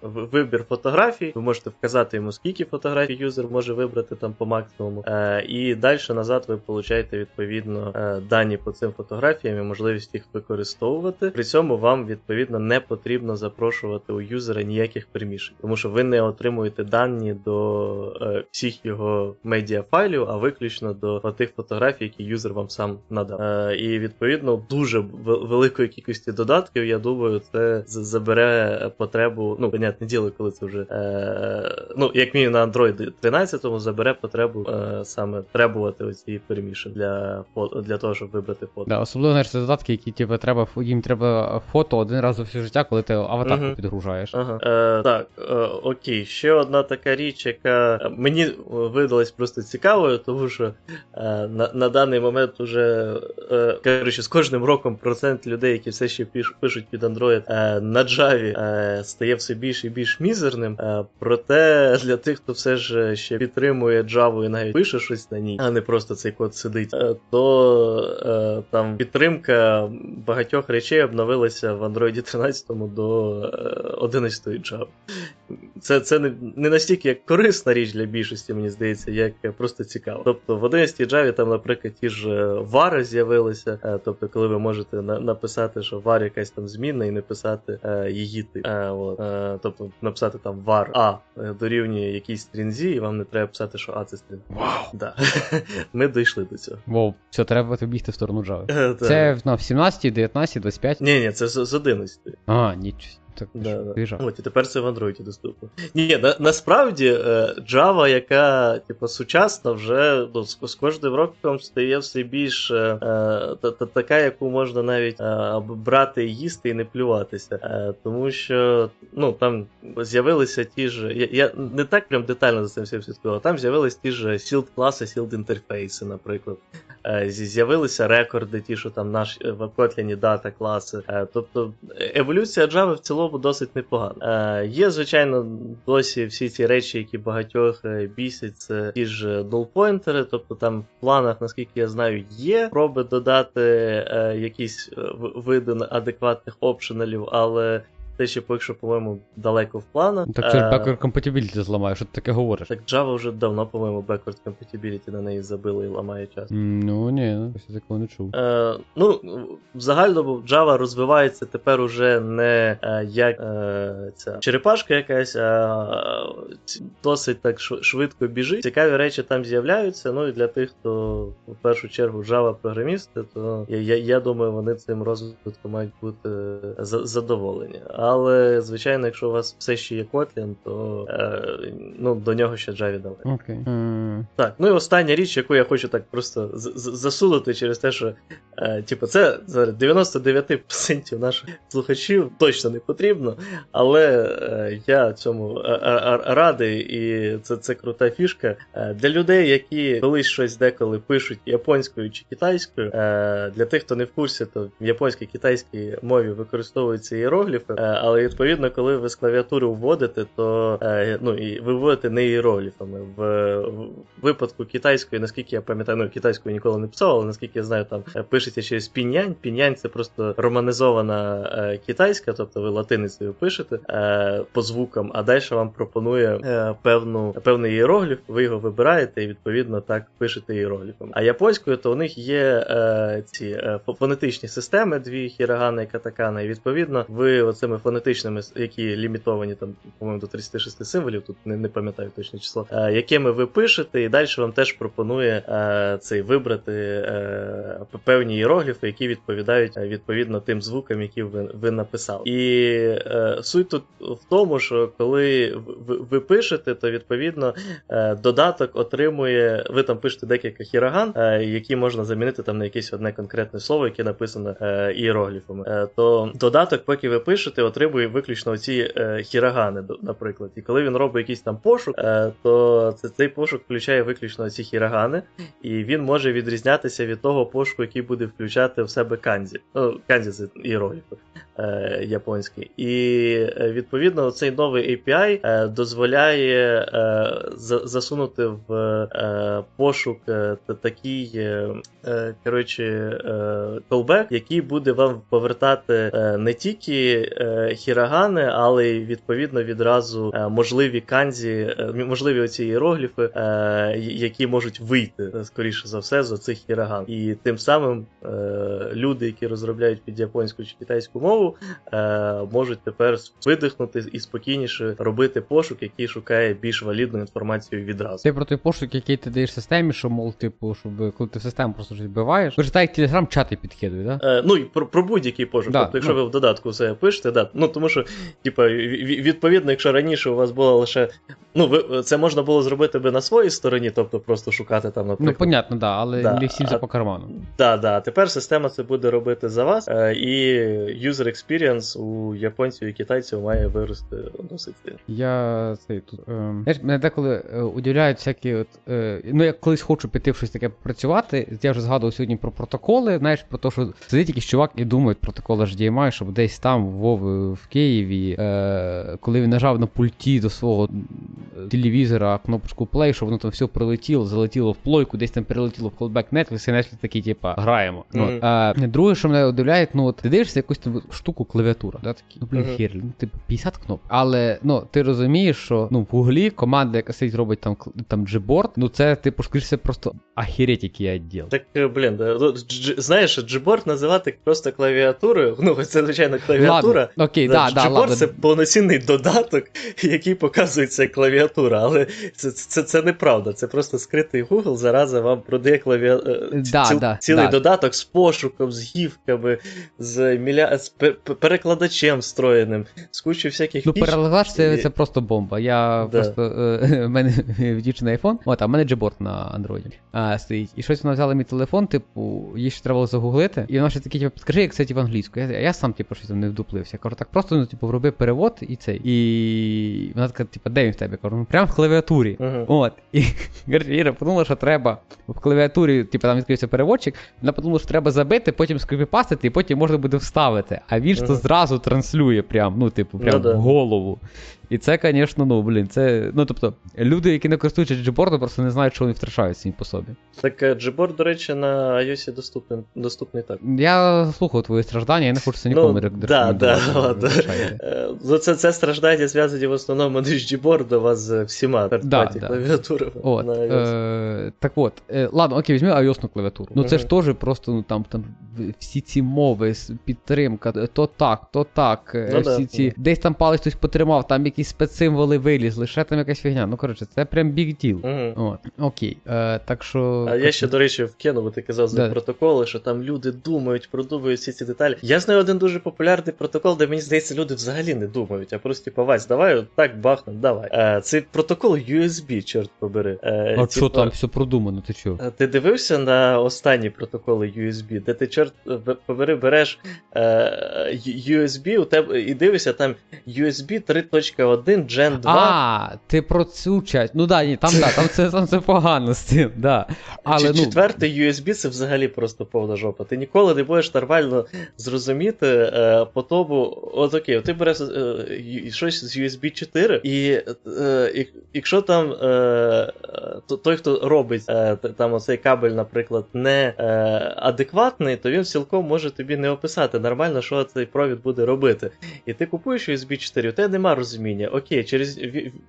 вибір фотографій. Ви можете вказати йому, скільки фотографій юзер може вибрати там по максимуму. Е, і далі назад ви получаєте відповідно дані по цим фотографіям і можливість їх використовувати. При цьому вам відповідно не потрібно запрошувати у юзера ніяких приміщень, тому що ви не отримуєте дані до всіх його медіафайлів, а виключно до тих фотографій, які юзер вам сам надав. Е, І відповідно дуже великої кількості додатків, я думаю, це забере потребу. Ну, понятне діло, коли це вже е, ну, як мінімум на Android 13 забере потребу е, саме требувати оці перемішання для для того, щоб вибрати фото. Да, Особливо знаєш, це додатки, які типу, треба їм треба фото один раз у все життя, коли ти аватарку uh підгружаєш. Ага. Е, Так, е, окей, ще одна така річ, яка мені видалась просто цікавою, тому що е, на, на даний момент уже е, коротше, з кожним роком процент людей, які все ще пишуть під Android е, на Java, е, стає все більш і більш мізерним. Проте для тих, хто все ж ще підтримує Java і навіть пише щось на ній, а не просто цей код сидить, то там підтримка багатьох речей обновилася в Android 13 до 11 Java. Це це не, не настільки як корисна річ для більшості, мені здається, як просто цікаво. Тобто в 11 Java там, наприклад, ті ж вари з'явилися. Е, тобто, коли ви можете написати, що var якась там змінна, і не писати е, її тип. Е, от. Тобто написати там var A дорівнює якійсь стрінзі, і вам не треба писати, що А це стрінг. Вау! Да. Ми дійшли до цього. Вау, все, треба бігти в сторону Java. Це в 17, 19, 25? Ні, ні, це з 11. А, нічого. Так, Да, да. От, і тепер це в Android доступно. Ні, на, насправді е, Java, яка типу, сучасна, вже ну, з, з кожним роком стає все більш е, е, та, та, така, яку можна навіть е, брати і їсти і не плюватися. Е, тому що ну, там з'явилися ті ж. Я, я не так прям детально за цим всім слідкував, там з'явилися ті ж sealed класи, sealed інтерфейси, наприклад. Е, З'явилися рекорди, ті, що там наш е, в Kotlin дата класи. Тобто еволюція Java в цілому досить непогана. Е, Є, звичайно, досі всі ці речі, які багатьох е, бісять, це ті ж null-поінтери, тобто там в планах, наскільки я знаю, є проби додати е, якісь е, види адекватних опшеналів, але те ще поки що, по-моєму, далеко в планах. Так це ж Е, backward compatibility зламає, що ти таке говориш? так Java вже давно, по-моєму, backward compatibility на неї забили і ламає час. Ну ні, я такого не чув. Е, ну, в загальному Java розвивається тепер уже не е, як е, ця черепашка якась, а досить так швидко біжить. Цікаві речі там з'являються. Ну і для тих, хто в першу чергу Java програмісти, то я, я, я думаю, вони цим розвитком мають бути за- задоволені. Але, звичайно, якщо у вас все ще є Kotlin, то е, ну, до нього ще Java далеко. Окей. М, Так, ну і остання річ, яку я хочу так просто засунути через те, що е, типу, це зараз 99% наших слухачів точно не потрібно, але е, я цьому е, е, е, радий, і це, це крута фішка. Е, для людей, які колись щось деколи пишуть японською чи китайською, е, для тих, хто не в курсі, то в японській китайській мові використовуються іерогліфи, е, але відповідно, коли ви з клавіатури вводите, то е, ну, і ви вводите не іерогліфами. В, випадку китайської, наскільки я пам'ятаю, ну китайською ніколи не писав, але наскільки я знаю, там е, пишеться через пінянь. Пінянь це просто романізована е, китайська, тобто ви латиницею пишете по звукам, а далі вам пропонує певну, певний іерогліф, ви його вибираєте і відповідно так пишете іерогліфом. А японською, то у них є ці фонетичні системи, дві хірагана і катакана, і відповідно ви оцими фонетичними, які лімітовані там, по-моєму, до 36 символів, тут не, не пам'ятаю точне число, е, якими ви пишете, і далі вам теж пропонує е, цей вибрати е, певні іерогліфи, які відповідають відповідно тим звукам, які ви, ви написали. І суть тут в тому, що коли ви, пишете, то відповідно додаток отримує. Ви там пишете декілька хіроган, які можна замінити там на якесь одне конкретне слово, яке написано іерогліфами. То додаток, поки ви пишете, отримує виключно ці е, хірогани, до- наприклад. І коли він робить якийсь там пошук, е, то цей пошук включає виключно ці хірогани, і він може відрізнятися від того пошуку, який буде включати в себе канзі. Ну, канзі це іерогліфи е, японський. І е, відповідно цей новий API е, дозволяє е, засунути в е, пошук е, такий е, коротше, callback, який буде вам повертати не тільки хірагани, але й відповідно відразу е, можливі канзі, е, можливі оці іерогліфи, е, які можуть вийти скоріше за все з оцих хіраган. І тим самим люди, які розробляють під японську чи китайську мову, можуть тепер видихнути і спокійніше робити пошук, який шукає більш валідну інформацію відразу. Це про той пошук, який ти даєш системі, що, мол, типу, щоб коли ти в систему просто щось вбиваєш. Ви ж так як телеграм чати підкидує, да? Е, ну і про, про будь-який пошук. Да, тобто, якщо ну. ви в додатку все пишете, да. Ну тому що, типа, ві- ві- відповідно, якщо раніше у вас було лише. Ну, ви це можна було зробити би на своїй стороні, тобто просто шукати там, Ну, понятно, да, але Да, не всім це по карману. Да, да. Тепер система це буде робити за вас, е, і user experience у японців і китайців має вирости досить. Я цей тут. Ем, знаєш, мене деколи е, удивляють всякі от. Е, ну, я колись хочу піти в щось таке працювати. Я вже згадував сьогодні про протоколи. Знаєш, про те, що сидить якийсь чувак і думає протоколи HDMI, щоб десь там, в Вови, в Києві, е, коли він нажав на пульті до свого телевізора кнопочку play, щоб воно там все прилетіло, залетіло в плойку, десь там перелетіло в callback Netflix, і Netflix такий, типа, граємо. Мгм. Ну, е, друге, що мене удивляє, ну от ти дивишся якусь там штуку клавіатура, да, такі, ну блін, Мгм. хер, ну типу 50 кнопок. Але ну ти розумієш, що ну в гуглі команда, яка сидить робить там там джиборд, ну це типу скоріше просто ахереть, який відділ. Так, е, блін, да, ну, знаєш, Gboard називати просто клавіатурою. Ну, це звичайно клавіатура. Ладно, окей, да, да, ладно. це повноцінний додаток, який показує це клавіатура, але це, це, це неправда. Це просто скритий Google зараза вам продає клавіа... е, Да, ціл- да, цілий да. додаток з пошуком, з гівками, з, міля... з перекладачем встроєним, з кучою всяких Ну, фіч. перелагач це, це просто бомба. Я Да. просто е, в мене в дівчини iPhone, от, а в мене Gboard на Android а, стоїть. І щось вона взяла мій телефон, типу, їй ще треба було загуглити. І вона ще такі, типу, підкажи, як це в англійську. Я, я сам, типу, щось там не вдуплився. Кажу, так просто, ну, типу, вроби перевод і цей. І вона така, типу, де він в тебе? Кажу, ну прямо в клавіатурі. Мгм. От. І Іра подумала, що треба в клавіатурі, типу, там відкрився переводчик, вона подумала, що треба забити, потім скопіпастити, і потім можна буде вставити. А він ж то зразу транслює, прям, ну, типу, прям Ну в голову. І це, звісно, ну, блін, це. Ну, тобто, люди, які не користуються Gboard, просто не знають, що вони втрачають самі по собі. Так е, Gboard, до речі, на iOS доступний, доступний так. Я слухав твої страждання, я не хочу це нікому Ну, да, да, ладно. вибачайте. Е, Ну, це, це страждання зв'язані в основному не з Gboard, а з всіма Да, да. клавіатурами От, на iOS. е, так от, е, ладно, окей, візьми iOS клавіатуру. Ну це ж теж просто ну, там, там всі ці мови, підтримка, е, то так, то так, е, Ну всі да, ці. да. Десь там палець хтось потримав, там якісь спецсимволи вилізли, ще там якась фігня. Ну коротше, це прям. Мгм. От, окей. Е, так що. А я ще, до речі, вкинув, бо ти казав за Да. протоколи, що там люди думають, продумують всі ці деталі. Я знаю один дуже популярний протокол, де мені здається, люди взагалі не думають, а просто типа, Вась, давай так бахнем, давай. Е, це протокол USB, чорт побери. Е, А що там все продумано, ти чого? е, Ти дивився на останні протоколи USB, де ти чорт побери, береш е, USB у тебе і дивишся там USB 3.1 Gen 2. А, ти про цю часть. Ну да, ні, там да, там це, там це погано з цим, да. Але Чи- ну. Четвертий USB це взагалі просто повна жопа. Ти ніколи не будеш нормально зрозуміти е, по тому, от окей, ти береш е, щось з USB 4, і е, якщо там е, той, хто робить е, там оцей кабель, наприклад, не е, адекватний, то він цілком може тобі не описати нормально, що цей провід буде робити. І ти купуєш USB 4, у тебе нема розуміння. Окей, через,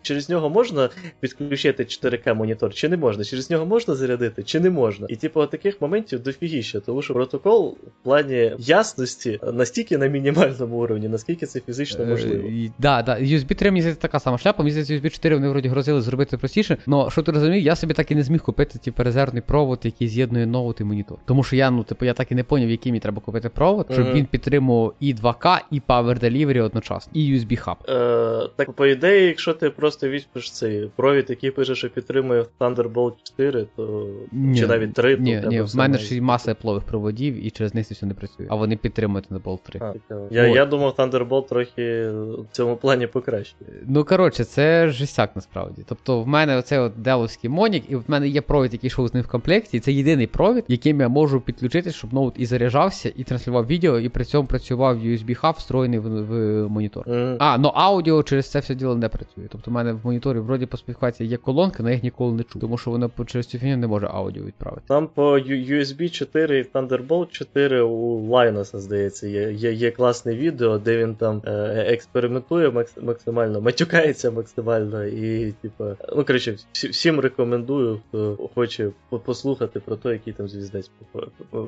через нього можна підключити 4К монітор, чи не можна? Через нього можна зарядити, чи не можна? І типу таких моментів дофігіще, тому що протокол в плані ясності настільки на мінімальному уровні, наскільки це фізично можливо. Е, Да, да. USB 3 мені здається така сама шляпа, мені здається, USB 4 вони вроді грозили зробити простіше. Но що ти розумієш, я собі так і не зміг купити типу, резервний провод, який з'єднує ноут і монітор. Тому що я, ну, типу, я так і не поняв, який мені треба купити провод, щоб Мгм. він підтримував і 2К, і Power Delivery одночасно, і USB хаб. Е, так, по ідеї, якщо ти просто візьмеш цей провід, який пише, що підтримує Thunderbolt 4, то Ні, чи навіть 3, Ні, то в ні, в мене ж маса Apple проводів, і через них це все не працює. А вони підтримують Thunderbolt 3. А. Я, я думав, Thunderbolt трохи в цьому плані покращує. Ну коротше, це жестяк насправді. Тобто, в мене оцей от деловський монік, і в мене є провід, який йшов з ним в комплекті. і Це єдиний провід, яким я можу підключити, щоб ноут і заряджався, і транслював відео, і при цьому працював USB хаб, встроєний в, в монітор. М. А, ну аудіо через це все діло не працює. Тобто, в мене в моніторі вроді по специфікації є колонки, але я їх ніколи не чую, тому що воно через цю фігню не може аудіо відправити. Там по USB 4 і Thunderbolt 4 у Лайноса, здається, є, є, є класне відео, де він там е, експериментує макс- максимально, матюкається максимально, і, типу, ну коротше, всі- всім рекомендую, хто хоче послухати про те, який там звіздець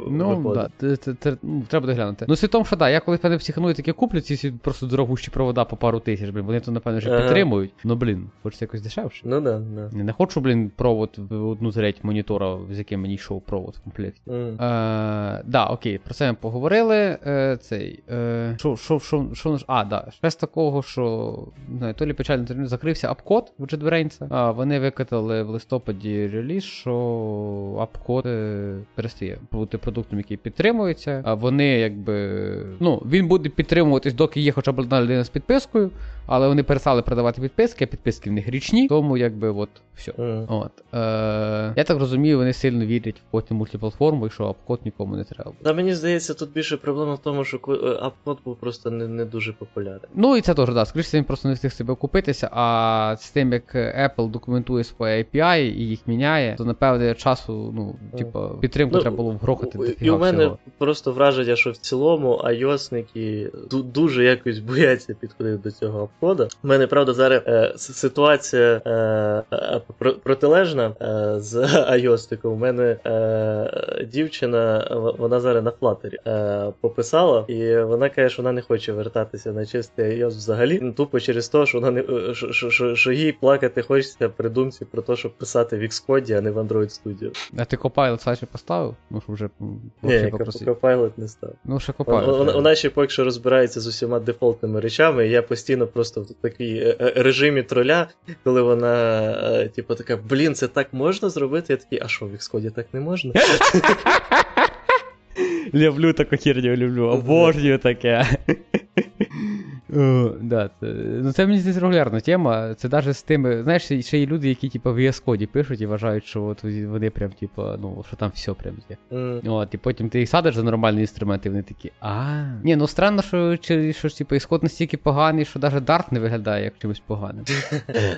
Ну, да, треба доглянути. Ну, тому, що да, я коли психаную таке куплю, ці просто дорогущі провода по пару тисяч, блін, вони то, напевно, вже Ага. підтримують. Ну, блін, хочеться якось дешевше. Ну да, да. Я не хочу, блін, провод в одну треть монітора, з яким мені йшов провод в комплекті. М. Е, да, окей, про це ми поговорили. Е, цей, е, а, да, ще з такого, що, не знаю, то ли печально, то ли закрився AppCode в JetBrains. А, вони викатали в листопаді реліз, що AppCode е, перестає бути продуктом, який підтримується. А вони, якби, ну, він буде підтримуватись, доки є хоча б одна людина з підпискою, але вони перестали продавати підписки, а підписки в них річні, тому якби от все. М. От. Е, я так розумію, вони сильно вірять в потім мультиплатформу, і що AppCode нікому не треба. Та мені здається, тут більше проблема в тому, що апкод був просто не, не дуже популярний. Ну і це теж, да. Скоріше він просто не встиг себе купитися, а з тим, як Apple документує своє API і їх міняє, то напевне часу, ну, типа, підтримку Ну, треба було вгрохати І у мене всього. просто враження, що в цілому ду- дуже якось бояться підходити до цього обхода. В мене правда зараз е, ситуація е, е, протилежна е, з iOS. У мене е, дівчина, вона зараз на флатері е, пописала, і вона каже, що вона не хоче вертатися на чистий iOS взагалі. Ну, тупо через те, що вона не що, що, що, що їй плакати хочеться при думці про те, щоб писати в Xcode, а не в Android Studio. А ти Copilot Саші поставив? Що вже Ні, Copilot не став. Ну, ще Copilot. Вона, вона ще поки що розбирається з усіма дефолтними речами, і я постійно просто в такій е, е, режимі троля, коли вона, типу, така, блін, це так можна зробити? Я такий, а що, в Xcode так не можна? Люблю таку херню, люблю, обожнюю таке. Uh, да, це, ну це мені здається регулярна тема. Це навіть з тими, знаєш, ще є люди, які типу, в VS Code пишуть і вважають, що от вони прям, типу, ну, що там все прям є. Mm. От, І потім ти їх садиш за нормальні інструменти, і вони такі. А. Ні, ну странно, що чи, що типу, ісход настільки поганий, що навіть Dart не виглядає як чимось поганим.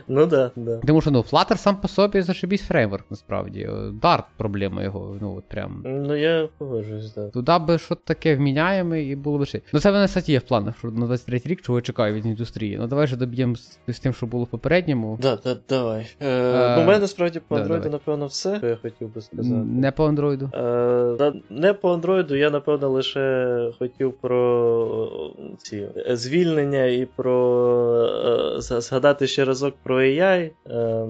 Ну да, да. Тому що ну, Flutter сам по собі зашибісь фреймворк, насправді. Dart проблема його, ну от прям. Ну я погоджуюсь, так. Туди би щось таке вміняємо і було б ще. Ну це в мене кстати, є в планах, що на 23 рік чого я чекаю від індустрії. Ну давай же доб'ємо з, тим, що було в попередньому. Да, да, давай. Е, ну, у мене насправді по андроїду, напевно, все, що я хотів би сказати. Не по андроїду. Е, не по андроїду, я, напевно, лише хотів про ці звільнення і про е, згадати ще разок про AI. Е,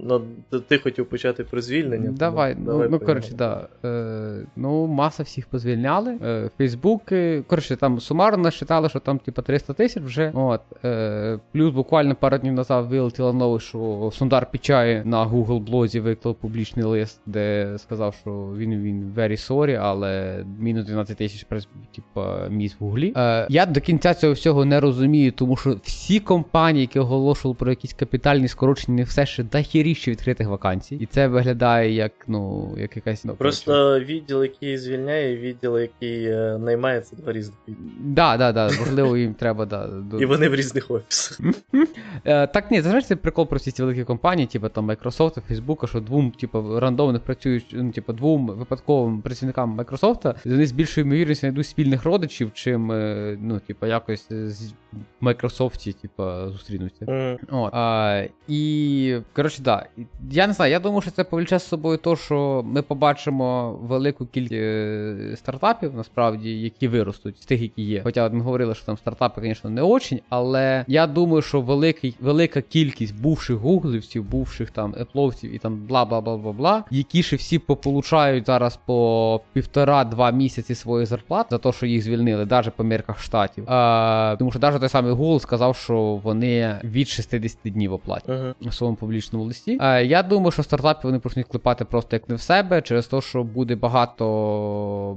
ну, Ти хотів почати про звільнення. Давай, тому, ну, давай ну коротше, да. Е, ну, маса всіх позвільняли. Е, Фейсбуки, коротше, там сумарно насчитали, що там, типа, 300 тисяч вже. От. Е, Плюс буквально пару днів назад вилетіло нове, що Сундар Пічай на Google блозі виклав публічний лист, де сказав, що він він very sorry, але мінус 12 тисяч типа, місць в Гуглі. Е, Я до кінця цього всього не розумію, тому що всі компанії, які оголошували про якісь капітальні скорочення, все ще дохіріще відкритих вакансій. І це виглядає як ну, як якась ну, Просто відділ, який звільняє, відділ, який е, наймає, два різних. Да, да, да. Можливо, їм треба да. До... І вони в різних офісах. Е, так ні, знаєш, це прикол про всі ці великі компанії, типу там Microsoft, Facebook, що двом, типу, рандомних працюють, ну, типу, двом випадковим працівникам Microsoft, вони з більшою ймовірністю знайдуть спільних родичів, чим, е, ну, типу, якось з Microsoft, типу, зустрінуться. Mm. От. А, І, коротше, да. Я не знаю, я думаю, що це повліче з собою то, що ми побачимо велику кількість е, стартапів, насправді, які виростуть, з тих, які є. Хоча ми говорили, що там стартапи, звісно, не очень, але я думаю, що великий, велика кількість бувших гуглівців, бувших там епловців і там бла бла бла бла бла, які ще всі пополучають зараз по півтора-два місяці своїх зарплат за те, що їх звільнили, навіть по мірках штатів. А, Тому що навіть той самий Google сказав, що вони від 60 днів оплатять uh-huh. у своєму публічному листі. А, Я думаю, що стартапи вони почнуть клепати просто як не в себе, через те, що буде багато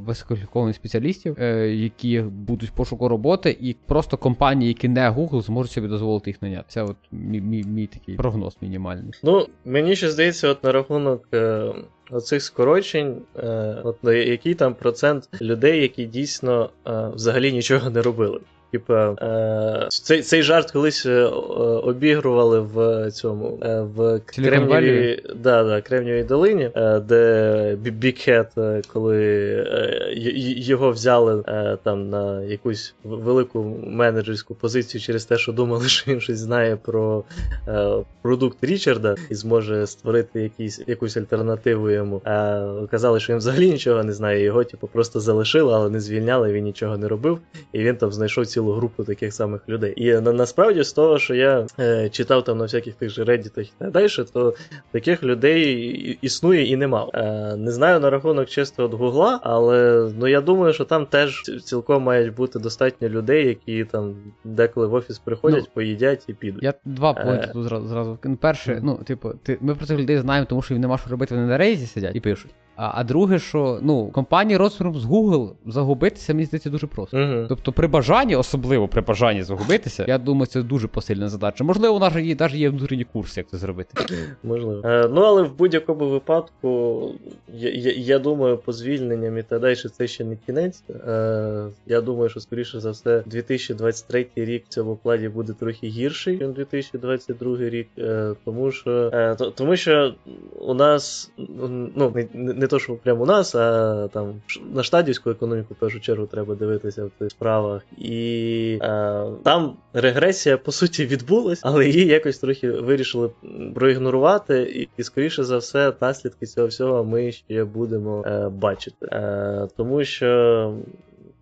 висококваліфікованих спеціалістів, е, які будуть в пошуку роботи, і просто компанії, які не Google, зможуть собі дозволити їх наняти. Це от мій, мій, мій такий прогноз мінімальний. Ну, мені ще здається, от на рахунок. Е... Оцих скорочень, е, от який там процент людей, які дійсно е, взагалі нічого не робили. Типа, е, цей цей жарт колись е, обігрували в цьому е, в Кремнівій да, да, Кремнівій долині, е, де Бікхет, коли його взяли там на якусь велику менеджерську позицію через те, що думали, що він щось знає про продукт Річарда і зможе створити якісь, якусь альтернативу йому. А казали, що він взагалі нічого не знає. Його типу, просто залишили, але не звільняли, він нічого не робив, і він там знайшов ці цілу групу таких самих людей. І на, насправді з того, що я е, читав там на всяких тих же Reddit і так далі, то таких людей існує і нема. Е, не знаю на рахунок чисто від Гугла, але ну я думаю, що там теж цілком мають бути достатньо людей, які там деколи в офіс приходять, ну, поїдять і підуть. Я два е, поінти тут зразу зразу. Перше, ну, типу, ти ми про цих людей знаємо, тому що їм нема що робити, вони на рейзі сидять і пишуть. А а друге, що ну, компанії розміром з Google загубитися, мені здається, дуже просто. Uh-huh. Тобто, при бажанні, особливо при бажанні загубитися, я думаю, це дуже посильна задача. Можливо, у нас є навіть є внутрішній курс, як це зробити. Можливо. Е, Ну, але в будь-якому випадку, я я, я думаю, по звільненням і так далі, це ще не кінець. Е, Я думаю, що, скоріше за все, 2023 рік в цьому плані буде трохи гірший, ніж 2022 рік. Е, Тому що е, тому що у нас ну, не, не то, що прямо у нас, а там на штадівську економіку в першу чергу треба дивитися в тих справах. І е, там регресія, по суті, відбулась, але її якось трохи вирішили проігнорувати, і, і скоріше за все, наслідки цього всього ми ще будемо е, бачити. Е, Тому що.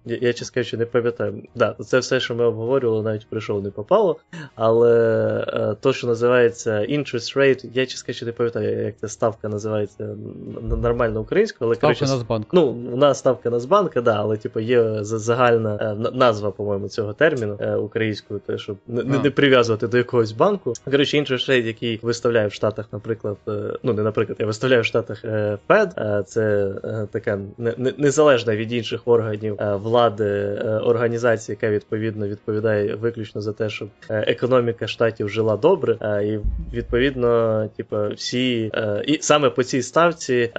Я, я чесно кажучи, не пам'ятаю. Да, Це все, що ми обговорювали, навіть прийшов, не попало. Але е, то, що називається interest rate, я чесно кажучи, не пам'ятаю, як ця ставка називається нормально українською, але ставка коротше, Нацбанку. Ну, у нас ставка Нацбанка, да, але типу, є загальна е, назва, по-моєму, цього терміну е, українською, те, щоб не, не, прив'язувати до якогось банку. Коротше, interest rate, який виставляє в Штатах, наприклад, е, ну не наприклад, я виставляю в Штатах е, Fed, е, це е, така не, не, незалежна від інших органів е, влади е, організація, яка відповідно відповідає виключно за те, щоб е, економіка штатів жила добре, е, і відповідно, типу, всі і саме по цій ставці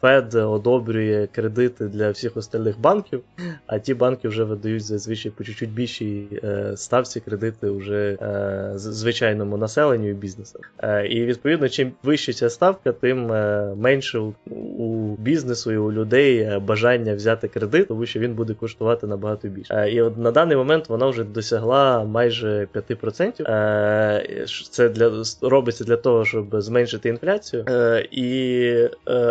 Фед одобрює кредити для всіх остальних банків, а ті банки вже видають зазвичай по чуть-чуть більшій ставці кредити вже звичайному населенню і бізнесу. І відповідно, чим вища ця ставка, тим менше у бізнесу і у людей бажання взяти кредит, тому що він буде коштувати набагато більше. І от на даний момент вона вже досягла майже 5%. Це для робиться для того, щоб зменшити інфляцію. І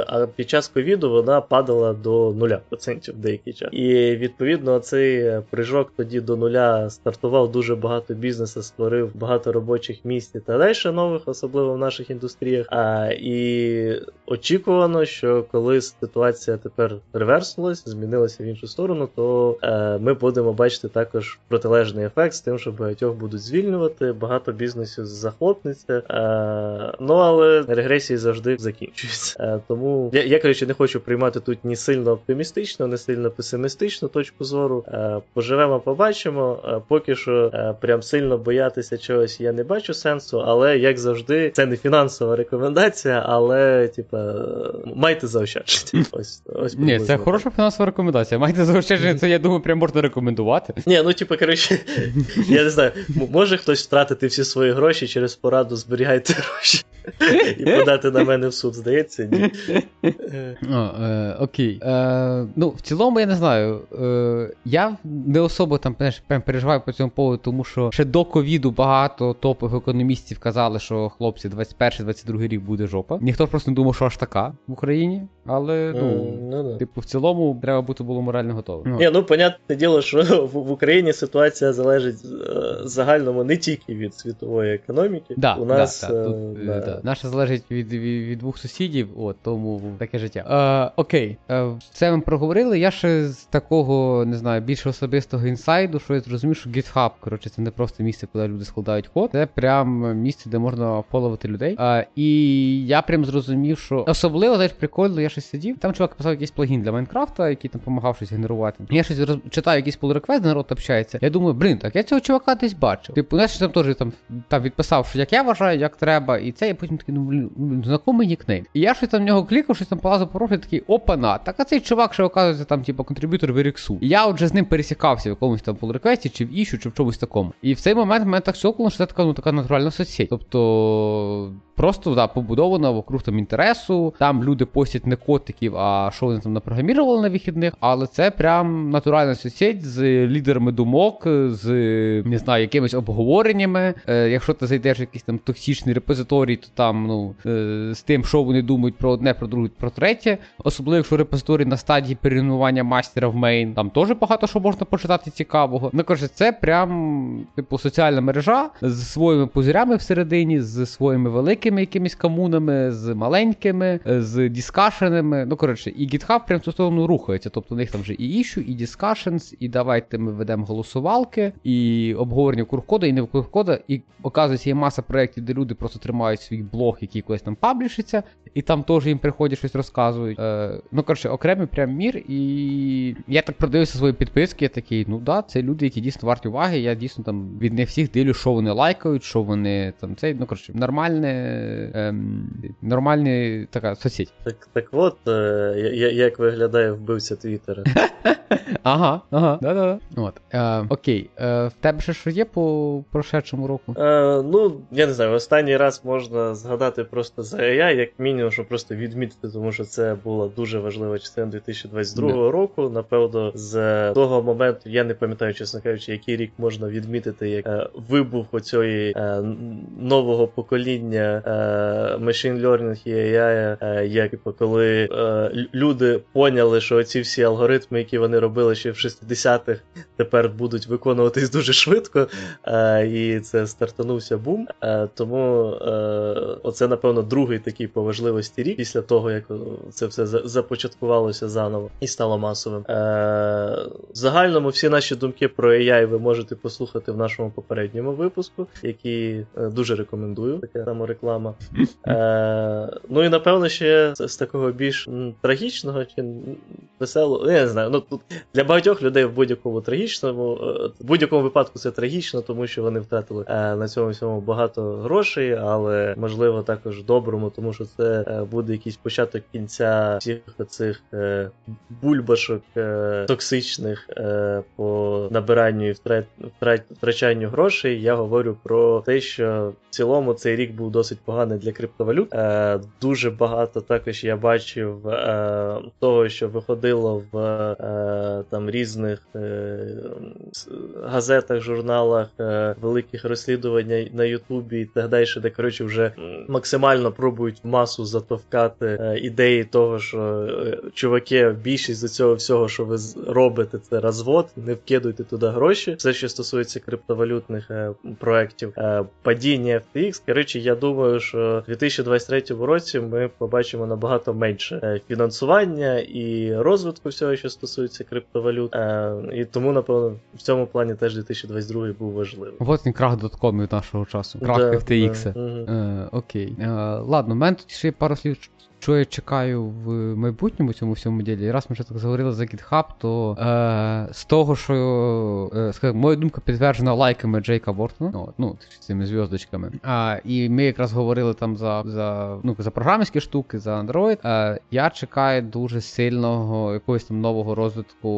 а під час ковіду вона падала до 0% в деякий час. І відповідно цей прыжок тоді до нуля стартував дуже багато бізнесу, створив багато робочих місць та далі нових, особливо в наших індустріях. А, І очікувано, що коли ситуація тепер реверснулась, змінилася в іншу сторону, то е, ми будемо бачити також протилежний ефект з тим, що багатьох будуть звільнювати, багато бізнесів захлопнеться. Е, ну але регресії завжди закінчуються. Е, тому я, я коротше, не хочу приймати тут ні сильно оптимістично, ні сильно песимістичну точку зору. Е, поживемо, побачимо. Е, поки що е, прям сильно боятися чогось я не бачу сенсу, але як завжди, це не фінансова рекомендація, але типа майте заощадження. Ось ось Ні, це хороша фінансова рекомендація. Майте заощадження, це я думаю, прям можна рекомендувати. Ні, ну типа, коротше, я не знаю, може хтось втратити всі свої гроші через пораду зберігайте гроші і подати на мене в суд, здається, ні. Е, Окей. Е, Ну, в цілому, я не знаю. Е, Я не особо там прям переживаю по цьому поводу, тому що ще до ковіду багато топових економістів казали, що хлопці, 21-22 рік буде жопа. Ніхто просто не думав, що аж така в Україні. Але ну, ну типу, в цілому треба бути було морально готовим. Ні, ну понятне діло, що в, в Україні ситуація залежить е, загальному не тільки від світової економіки. Да, У нас да, да, тут, е, да. Да. Наша залежить від, від від, двох сусідів, от тому таке життя. Е, Окей, е, це ми проговорили. Я ще з такого не знаю більш особистого інсайду, що я зрозумів, що GitHub, коротше, це не просто місце, куди люди складають код, це прям місце, де можна фоловити людей. Е, і я прям зрозумів, що особливо знаєш, прикольно, я щось сидів. Там чувак писав якийсь плагін для Майнкрафта, який там допомагав щось генерувати. Я щось роз... читаю якийсь pull request, народ общається. Я думаю, блін, так я цього чувака десь бачив. Типу, знаєш, там теж там там відписав, що як я вважаю, як треба, і це я потім такий, ну блін, ну, знакомий нікнейм. І я щось там в нього клікав, щось там полазив по профілі, такий опана. Так а цей чувак, що оказується там, типу, contributor в Rx у. І я отже з ним пересікався в якомусь там pull чи в issue, чи в чомусь такому. І в цей момент мене так сьокнуло, що це така ну така натуральна соцсеть. Тобто. Просто да, побудована вокруг там інтересу. Там люди постять не котиків, а що вони там напрограмірували на вихідних. Але це прям натуральна соцсеть з лідерами думок, з не знаю, якимись обговореннями. Е, Якщо ти зайдеш в якийсь там токсичний репозиторій, то там ну е, з тим, що вони думають про одне, про друге, про третє. Особливо, якщо репозиторій на стадії перейменування master а в main, там теж багато що можна почитати цікавого. Ну коротше, це прям типу соціальна мережа з своїми пузирями всередині, з своїми великими великими якимись комунами, з маленькими, з discussion ами. Ну, коротше, і GitHub прям в цю сторону рухається. Тобто у них там вже і issue, і discussions, і давайте ми ведемо голосувалки, і обговорення куркода, і не куркода. І оказується, є маса проєктів, де люди просто тримають свій блог, який колись там publish иться, і там теж їм приходять щось розказують. Е, Ну, коротше, окремий прям мір. І я так продивився свої підписки, я такий, ну да, це люди, які дійсно варті уваги. Я дійсно там від не всіх дивлю, що вони лайкають, що вони там це, ну коротше, нормальне ем, нормальний така соцсеть. Так так от, е, як виглядає вбивця Твіттера. Ага, ага, да-да. От. Е, Окей. Е, В тебе ще що є по прошедшому року? Е, Ну, я не знаю, останній раз можна згадати просто за AI, як мінімум, щоб просто відмітити, тому що це була дуже важлива частина 2022 yeah. року. Напевно, з того моменту я не пам'ятаю, чесно кажучи, який рік можна відмітити як е, вибух оцієї е, нового покоління machine learning і AI, е, як коли е, люди поняли, що ці всі алгоритми, які вони робили ще в 60-х, тепер будуть виконуватись дуже швидко. Е, і це стартанувся бум. Е, тому е, оце, напевно, другий такий по важливості рік після того, як це все започаткувалося заново і стало масовим. В загальному всі наші думки про AI ви можете послухати в нашому попередньому випуску, який дуже рекомендую. Така самореклама. Ну і напевно ще з такого більш трагічного чи веселого. Я не знаю. Ну тут для багатьох людей в будь-якому трагічному, в будь-якому випадку це трагічно, тому що вони втратили е, на цьому всьому багато грошей, але можливо також доброму, тому що це е, буде якийсь початок кінця всіх цих е, бульбашок токсичних по набиранню і втрат, втрат, втрачанню грошей. Я говорю про те, що в цілому цей рік був досить поганий для криптовалют. Дуже багато також я бачив того, що виходило в там різних газетах, журналах великих розслідувань на Ютубі і так далі, де коротше вже максимально пробують масу затовкати е, ідеї того, що е, чуваки, більшість з цього всього, що ви робите, це розвод, не вкидуйте туди гроші. Все, що стосується криптовалютних е, проєктів, падіння FTX. Коротше, я думаю, що в 2023 році ми побачимо набагато менше фінансування і розвитку всього, що стосується криптовалют. І тому, напевно, в цьому плані теж 2022 був важливий. Вот він крах доткомів нашого часу. Крах да, FTX. Да, угу. е, окей. Е, ладно, в мене тут ще пару слів що я чекаю в майбутньому цьому всьому ділі. І раз ми вже так заговорили за GitHub, то е, з того, що е, скажімо, моя думка підтверджена лайками Джейка Вортона, ну, ну цими зв'язочками. А, І ми якраз говорили там за за, ну, за програмські штуки, за Android. Е, Я чекаю дуже сильного якогось там нового розвитку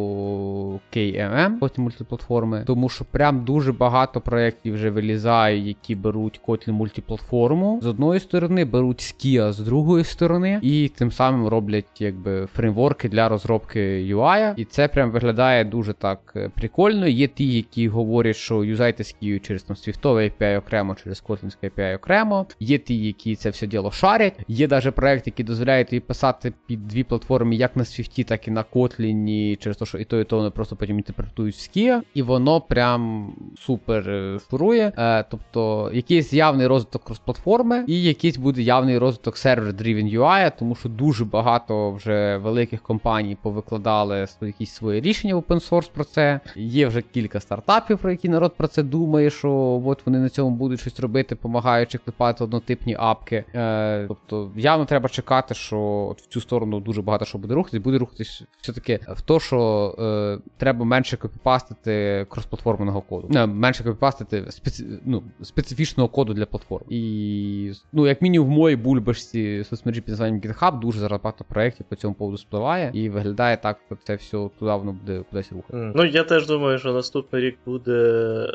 KMM, потім мультиплатформи, тому що прям дуже багато проєктів вже вилізає, які беруть Kotlin мультиплатформу. З одної сторони беруть Skia, з другої сторони і тим самим роблять якби фреймворки для розробки UI. І це прям виглядає дуже так е, прикольно. Є ті, які говорять, що юзайте скію через там свіфтовий API окремо, через Kotlin API окремо. Є ті, які це все діло шарять. Є навіть проект, який дозволяє тобі писати під дві платформи, як на Swift, так і на Kotlin, через те, що і то, і то вони просто потім інтерпретують в Skia. І воно прям супер фурує. Е, тобто якийсь явний розвиток крос-платформи, і якийсь буде явний розвиток сервер-driven UI тому що дуже багато вже великих компаній повикладали якісь свої рішення в open source про це. Є вже кілька стартапів, про які народ про це думає, що от вони на цьому будуть щось робити, допомагаючи клепати однотипні апки. Е, Тобто явно треба чекати, що от в цю сторону дуже багато що буде рухатись, буде рухатись все-таки в то, що е, треба менше копіпастити кросплатформеного коду. Не, менше копіпастити специ... ну, специфічного коду для платформ. І ну, як мінімум в моїй бульбашці соцмережі під названням GitHub дуже зараз багато проєктів по цьому поводу спливає, і виглядає так, що це все туди воно буде кудись рухати. Mm. Ну я теж думаю, що наступний рік буде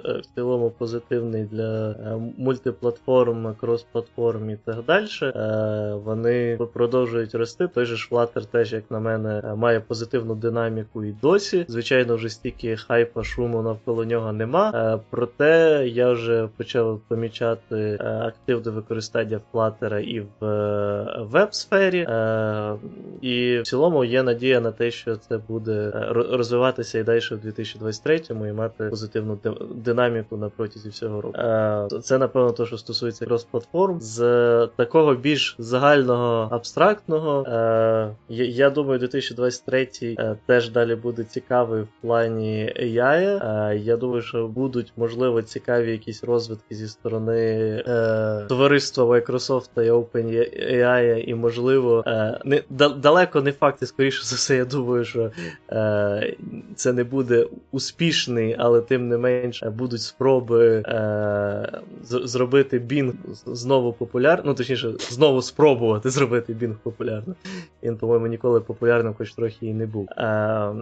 е, в цілому позитивний для е, мультиплатформ, крос-платформ і так далі. Е, вони продовжують рости. Той же ж Flutter теж, як на мене, має позитивну динаміку і досі. Звичайно, вже стільки хайпа, шуму навколо нього нема. Проте я вже почав помічати активне використання Flutter і в веб-сфері сфері, е, і в цілому є надія на те, що це буде е, розвиватися і далі в 2023-му і мати позитивну динаміку на протязі всього року. Е, це напевно те, що стосується крос-платформ. З такого більш загального абстрактного. Е, я думаю, 2023 е, теж далі буде цікавий в плані AI. Е, я думаю, що будуть можливо цікаві якісь розвитки зі сторони товариства Microsoft і OpenAI і можливо можливо, е, не далеко не факт, і скоріше за все, я думаю, що е, це не буде успішний, але тим не менш будуть спроби е, зробити Bing знову популярним. Ну, точніше, знову спробувати зробити Bing популярним. Він, по-моєму, ніколи популярним, хоч трохи і не був. Е,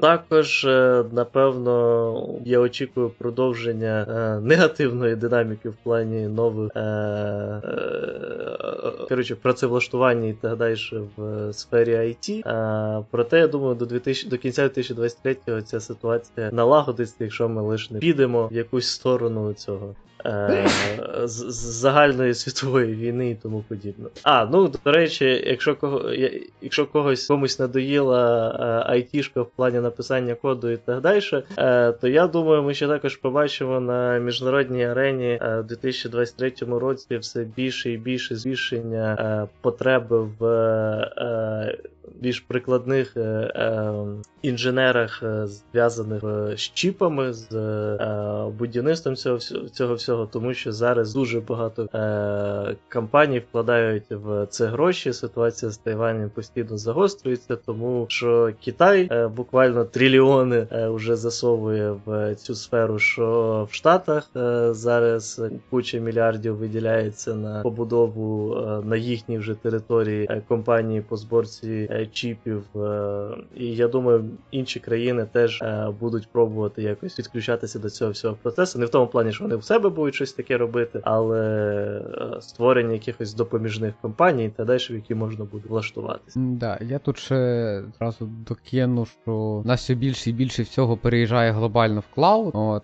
також, е, напевно, я очікую продовження е, негативної динаміки в плані нових е, е, коротше, працевлаштування і так далі в сфері IT. А, проте, я думаю, до 2000, до кінця 2023-го ця ситуація налагодиться, якщо ми лише не підемо в якусь сторону цього е, з, з загальної світової війни і тому подібне. А, ну до речі, якщо кого, якщо когось комусь надоїла е, айтішка в плані написання коду і так далі, е, то я думаю, ми ще також побачимо на міжнародній арені е, в 2023 році все більше і більше збільшення е, потреби в. Е, більш прикладних е, е, інженерах, е, зв'язаних е, з чіпами, з е, будівництвом цього цього всього, тому що зараз дуже багато е, компаній вкладають в це гроші. Ситуація з Тайванем постійно загострюється, тому що Китай е, буквально трильйони е, вже засовує в цю сферу, що в Штатах зараз куча мільярдів виділяється на побудову на їхній вже території компанії по зборці чіпів. Е, і я думаю, інші країни теж е, будуть пробувати якось відключатися до цього всього процесу. Не в тому плані, що вони в себе будуть щось таке робити, але е, створення якихось допоміжних компаній та далі, в які можна буде влаштуватися. Да, я тут ще зразу докину, що нас все більше і більше всього переїжджає глобально в cloud. От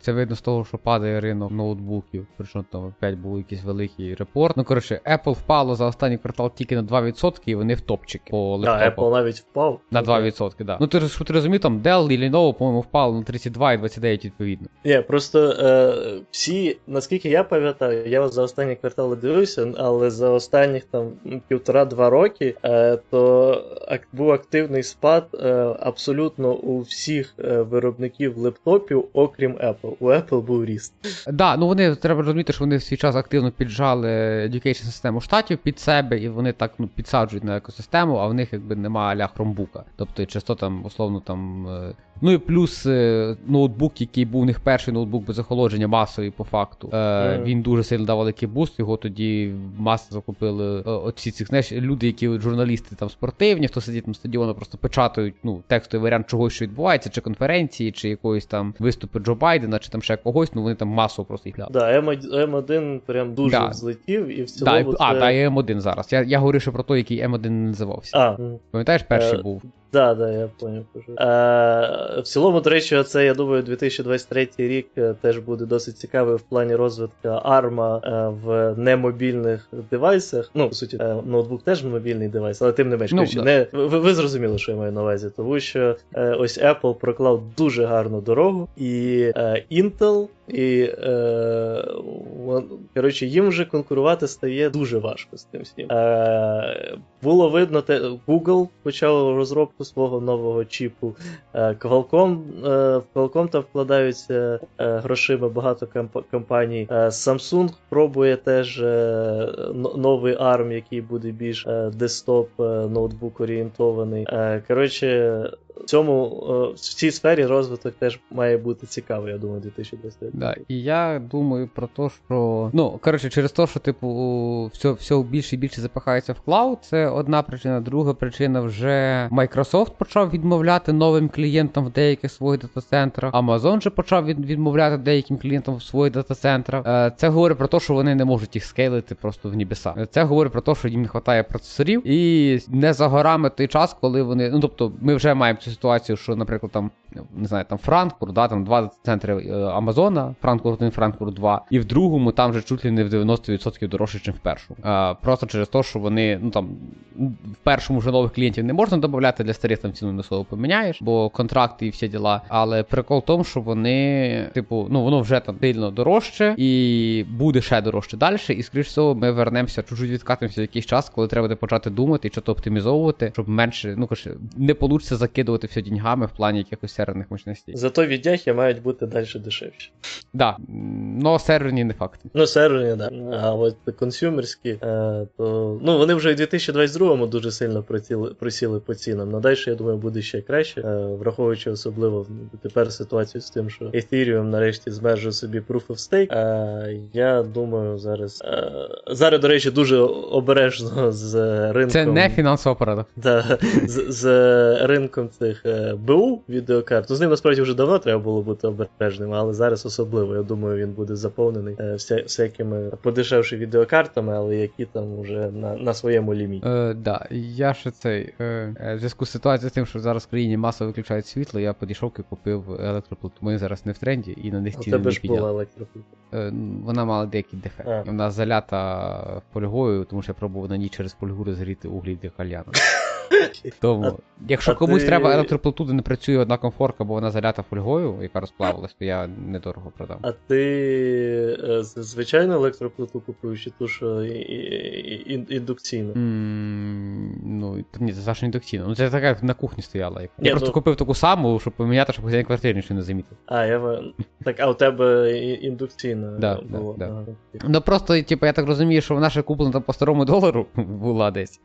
це видно з того, що падає ринок ноутбуків. Причому там опять був якийсь великий репорт. Ну коротше, Apple впало за останній квартал тільки на 2%, і вони в топчики по лептопах. Apple навіть впав. На 2%, так. Да. Ну ти ж ти розумів, там Dell і Lenovo, по-моєму, впали на 32 і 29 відповідно. Ні, просто е, всі, наскільки я пам'ятаю, я за останні квартали дивився, але за останніх там півтора-два роки, е, то ак, був активний спад е, абсолютно у всіх е, виробників лептопів, окрім Apple. У Apple був ріст. Так, да, ну вони треба розуміти, що вони в свій час активно піджали education систему штатів під себе, і вони так ну, підсаджують на екосистему, а в них якби немає аля хромбука. Тобто часто там, условно там е, Ну і плюс е, ноутбук, який був у них перший ноутбук без охолодження масовий по факту. Е, mm. Він дуже сильно дав великий буст. Його тоді маси закупили е, оці цих знаєш, люди, які журналісти там спортивні, хто сидить на стадіону, просто печатають ну, текстовий варіант чогось, що відбувається, чи конференції, чи якоїсь там виступи Джо Байдена, чи там ще когось. Ну вони там масово просто їх глядають. Да, М1 прям дуже да. взлетів і в цілому. Да, це... А, і М1 зараз. Я я говорю ще про той, який М1 не називався. А. Пам'ятаєш, перший е... був. Да, да, я поняв. Е, В цілому, до речі, це, я думаю, 2023 рік е, теж буде досить цікавий в плані розвитку арма е, в немобільних девайсах. Ну, по суті, ноутбук теж мобільний девайс, але тим не менш, ну, да. не, ви, ви зрозуміли, що я маю на увазі, тому що ось Apple проклав дуже гарну дорогу, і Intel і е, коротше, їм вже конкурувати стає дуже важко з тим всім. Е, Було видно, те, Google почав розробку свого нового чіпу. Е, Qualcomm, в Qualcomm там вкладаються е, грошима багато комп- компаній. Е, Samsung пробує теж е, новий ARM, який буде більш е, десктоп е, ноутбук орієнтований. Е, коротше, в цьому е, в цій сфері розвиток теж має бути цікавий, я думаю, 2023. Да, І я думаю про те, що ну коротше, через те, що типу все все більше і більше запахається в клауд, це одна причина. Друга причина вже Microsoft почав відмовляти новим клієнтам в деяких своїх дата-центрах. Amazon вже почав відмовляти деяким клієнтам в своїх дата-центрах. Е, це говорить про те, що вони не можуть їх скейлити просто в небеса. Це говорить про те, що їм не вистачає процесорів, і не за горами той час, коли вони. Ну тобто, ми вже маємо цю ситуацію, що, наприклад, там не знаю, там Франкфурт, да, там два центри е, Амазона, Франкфурт 1, Франкфурт 2, і в другому там вже чуть ли не в 90% дорожче, ніж в першому. А, Просто через те, що вони, ну там в першому вже нових клієнтів не можна додати, для старих там ціну не слово поміняєш, бо контракти і всі діла. Але прикол в тому, що вони, типу, ну воно вже там сильно дорожче і буде ще дорожче далі. І скоріш всього, ми вернемося, чуть-чуть відкатимося якийсь час, коли треба буде почати думати і що то оптимізовувати, щоб менше, ну коротше, не вийде закидувати все деньгами в плані якихось серверних мощностей. Зато віддяхи мають бути далі дешевші. Да. М, Но серверні не факт. Ну, серверні, да. А от консюмерські, е, то ну вони вже в 2022-му дуже сильно просіли, просіли по цінам. На далі, я думаю, буде ще краще, е, враховуючи особливо тепер ситуацію з тим, що Ethereum нарешті змержує собі Proof of Stake. Е, я думаю, зараз. Зараз, до речі, дуже обережно з ринком. Це не фінансова порада. Да, з, з ринком цих е, БУ відеокарт. Ну, з ним насправді вже давно треба було бути обережним, але зараз особливо. Я думаю, він буде заповнений е, вся, всякими подешевши відеокартами, але які там вже на, на своєму ліміті. Е, да, я ще цей. Е, е, в зв'язку з ситуацією з тим, що зараз в країні масово виключають світло, я підійшов і купив електроплиту. Вони зараз не в тренді і на них У ціни тебе не ж була електроплита. Е, вона мала деякий дефект. А. Вона залята фольгою, тому що я пробував на ній через фольгу розгріти углі для кальяну. Тому, якщо а комусь ти- треба електроплиту, де не працює одна комфорка, бо вона залята фольгою, яка розплавилась, то я недорого продам. А ти е, з- звичайну електроплиту купуєш, чи ту, що індукційну? Ну, ні, це Саша індукційна. Ну це така як на кухні стояла. Ні, Я просто ну- купив таку саму, щоб поміняти, щоб хазяїн квартири нічого не замітив. А, я так, а у тебе індукційна Да, була. да, да. Ну просто, типу, я так розумію, що вона ще куплена там по старому долару була десь.